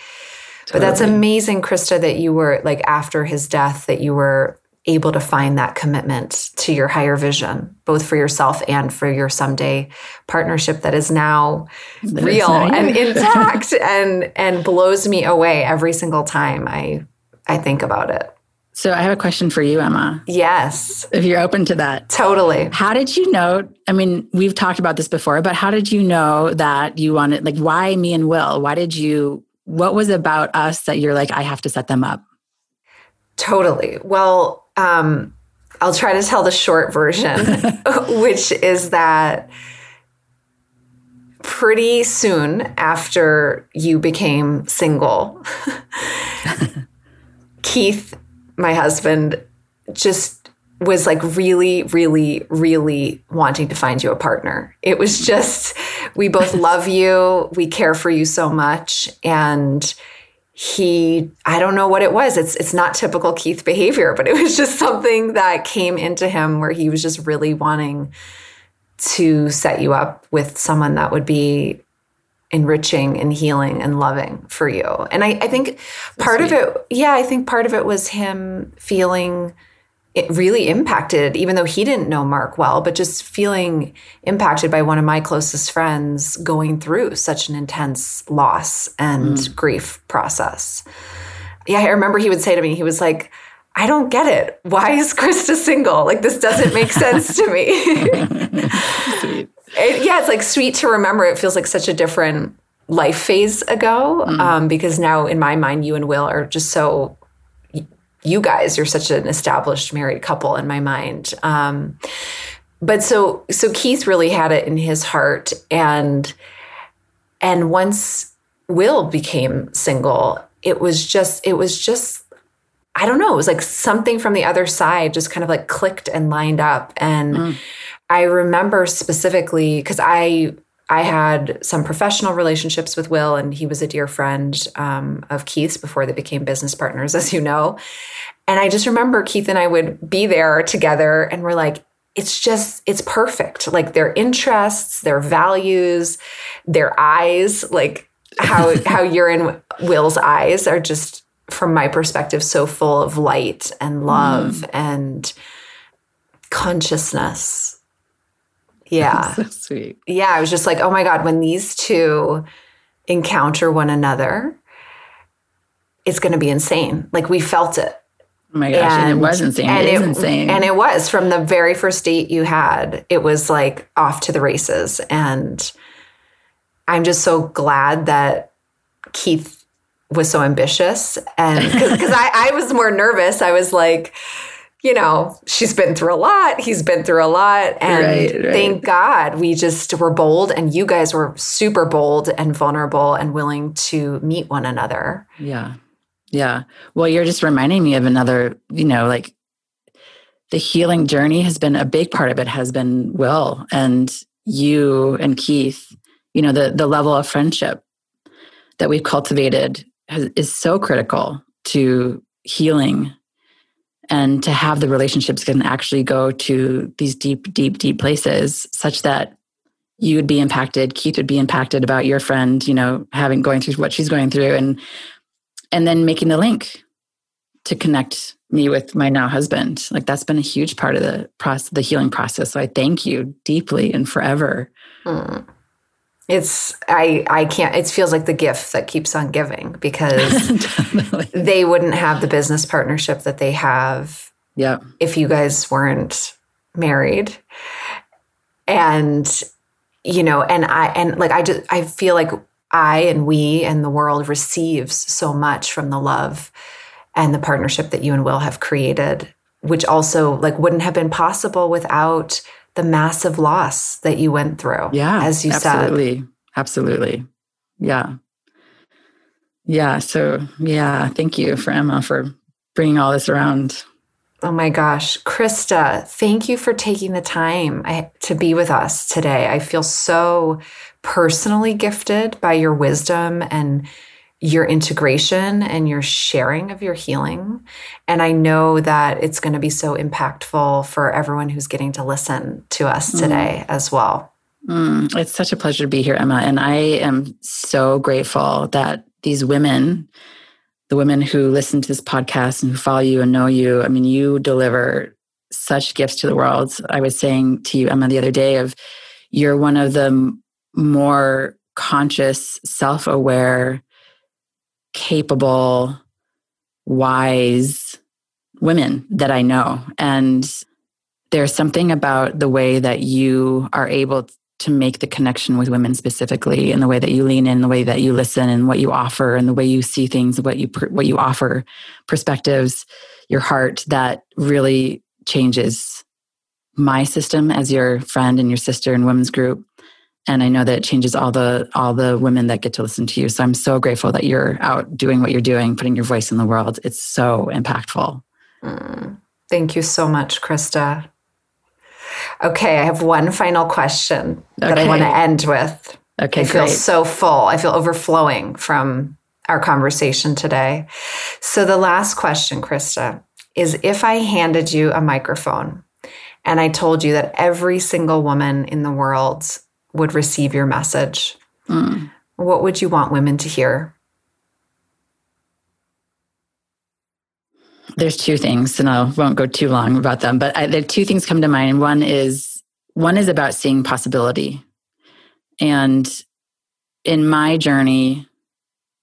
Totally. But that's amazing, Krista, that you were like after his death, that you were able to find that commitment to your higher vision, both for yourself and for your someday partnership that is now that real and intact and and blows me away every single time I I think about it. So I have a question for you, Emma. Yes. If you're open to that. Totally. How did you know? I mean, we've talked about this before, but how did you know that you wanted, like, why me and Will? Why did you, what was about us that you're like, I have to set them up? Totally. Well, um, I'll try to tell the short version, which is that pretty soon after you became single, Keith my husband just was like really, really, really wanting to find you a partner. It was just we both love you. We care for you so much. And he I don't know what it was. It's it's not typical Keith behavior, but it was just something that came into him where he was just really wanting to set you up with someone that would be enriching and healing and loving for you. And I, I think part of it, yeah, I think part of it was him feeling it really impacted, even though he didn't know Mark well, but just feeling impacted by one of my closest friends going through such an intense loss and mm. grief process. Yeah, I remember he would say to me, he was like, I don't get it. Why is Krista single? Like, this doesn't make sense to me. it, yeah, it's like sweet to remember. It feels like such a different life phase ago mm. um, because now, in my mind, you and Will are just so you guys are such an established married couple in my mind. Um, but so so Keith really had it in his heart, and and once Will became single, it was just it was just I don't know, it was like something from the other side just kind of like clicked and lined up, and. Mm. I remember specifically because I I had some professional relationships with Will, and he was a dear friend um, of Keith's before they became business partners, as you know. And I just remember Keith and I would be there together, and we're like, it's just, it's perfect. Like their interests, their values, their eyes, like how how you're in Will's eyes are just, from my perspective, so full of light and love mm. and consciousness yeah. so sweet. Yeah. I was just like, oh my God, when these two encounter one another, it's going to be insane. Like we felt it. Oh my gosh, and, and it was insane. And it is insane. And it was from the very first date you had, it was like off to the races. And I'm just so glad that Keith was so ambitious. And because I, I was more nervous, I was like, you know, she's been through a lot. He's been through a lot. And right, right. thank God we just were bold and you guys were super bold and vulnerable and willing to meet one another. Yeah. Yeah. Well, you're just reminding me of another, you know, like the healing journey has been a big part of it has been Will and you and Keith, you know, the the level of friendship that we've cultivated has, is so critical to healing and to have the relationships can actually go to these deep, deep, deep places such that you would be impacted, Keith would be impacted about your friend, you know, having going through what she's going through and and then making the link to connect me with my now husband. Like that's been a huge part of the process, the healing process. So I thank you deeply and forever. Mm it's i i can't it feels like the gift that keeps on giving because they wouldn't have the business partnership that they have yeah. if you guys weren't married. And you know and i and like i just i feel like i and we and the world receives so much from the love and the partnership that you and will have created which also like wouldn't have been possible without the massive loss that you went through. Yeah. As you said. absolutely. said. Absolutely. Yeah. Yeah. So, yeah. Thank you for Emma for bringing all this around. Oh my gosh. Krista, thank you for taking the time to be with us today. I feel so personally gifted by your wisdom and your integration and your sharing of your healing. And I know that it's going to be so impactful for everyone who's getting to listen to us mm. today mm. as well. Mm, it's such a pleasure to be here, Emma. And I am so grateful that these women, the women who listen to this podcast and who follow you and know you, I mean, you deliver such gifts to the world. I was saying to you, Emma, the other day, of you're one of the more conscious, self aware, capable, wise women that I know. And there's something about the way that you are able to make the connection with women specifically and the way that you lean in the way that you listen and what you offer and the way you see things what you what you offer perspectives your heart that really changes my system as your friend and your sister in women's group and i know that it changes all the all the women that get to listen to you so i'm so grateful that you're out doing what you're doing putting your voice in the world it's so impactful mm. thank you so much krista Okay, I have one final question that I want to end with. Okay, I feel great. so full. I feel overflowing from our conversation today. So, the last question, Krista, is if I handed you a microphone and I told you that every single woman in the world would receive your message, Mm. what would you want women to hear? There's two things, and I won't go too long about them, but I, the two things come to mind. One is one is about seeing possibility. And in my journey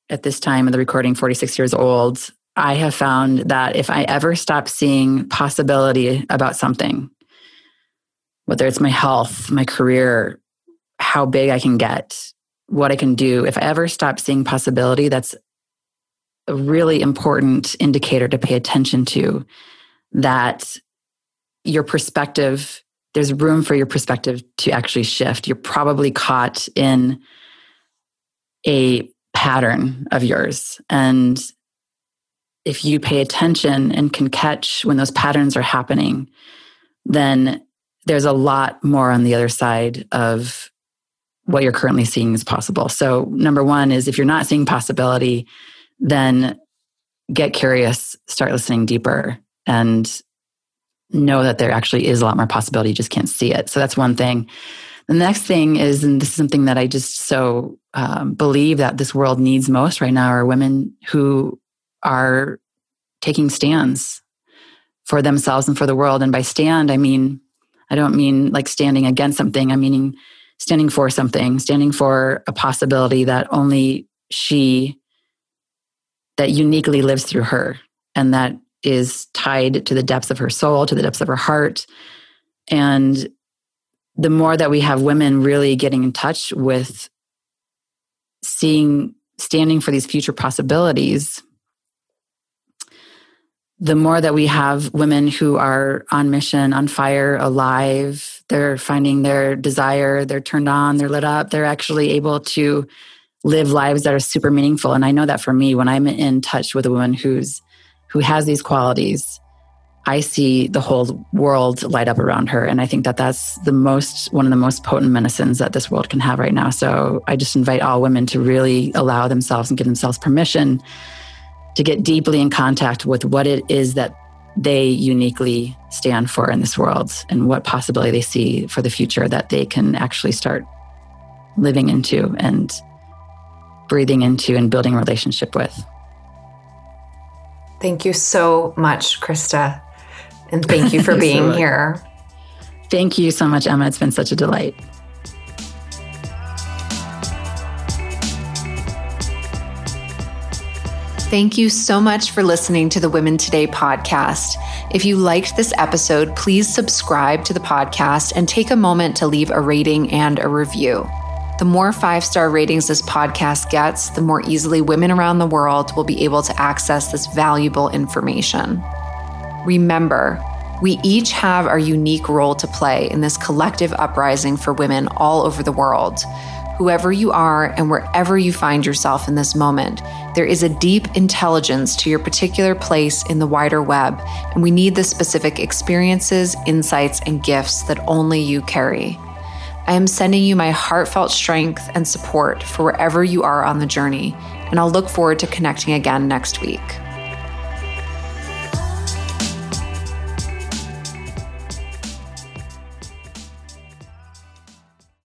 at this time of the recording, 46 years old, I have found that if I ever stop seeing possibility about something, whether it's my health, my career, how big I can get, what I can do, if I ever stop seeing possibility, that's a really important indicator to pay attention to that your perspective there's room for your perspective to actually shift. You're probably caught in a pattern of yours. And if you pay attention and can catch when those patterns are happening then there's a lot more on the other side of what you're currently seeing is possible so number one is if you're not seeing possibility then get curious, start listening deeper, and know that there actually is a lot more possibility. You just can't see it. So that's one thing. The next thing is, and this is something that I just so um, believe that this world needs most right now, are women who are taking stands for themselves and for the world. And by stand, I mean, I don't mean like standing against something, I'm meaning standing for something, standing for a possibility that only she that uniquely lives through her and that is tied to the depths of her soul, to the depths of her heart. And the more that we have women really getting in touch with seeing, standing for these future possibilities, the more that we have women who are on mission, on fire, alive, they're finding their desire, they're turned on, they're lit up, they're actually able to live lives that are super meaningful. And I know that for me, when I'm in touch with a woman who's who has these qualities, I see the whole world light up around her. And I think that that's the most, one of the most potent medicines that this world can have right now. So I just invite all women to really allow themselves and give themselves permission to get deeply in contact with what it is that they uniquely stand for in this world and what possibility they see for the future that they can actually start living into and breathing into and building relationship with. Thank you so much, Krista. And thank you for being so here. Thank you so much, Emma. It's been such a delight. Thank you so much for listening to the Women Today podcast. If you liked this episode, please subscribe to the podcast and take a moment to leave a rating and a review. The more five star ratings this podcast gets, the more easily women around the world will be able to access this valuable information. Remember, we each have our unique role to play in this collective uprising for women all over the world. Whoever you are and wherever you find yourself in this moment, there is a deep intelligence to your particular place in the wider web, and we need the specific experiences, insights, and gifts that only you carry. I am sending you my heartfelt strength and support for wherever you are on the journey, and I'll look forward to connecting again next week.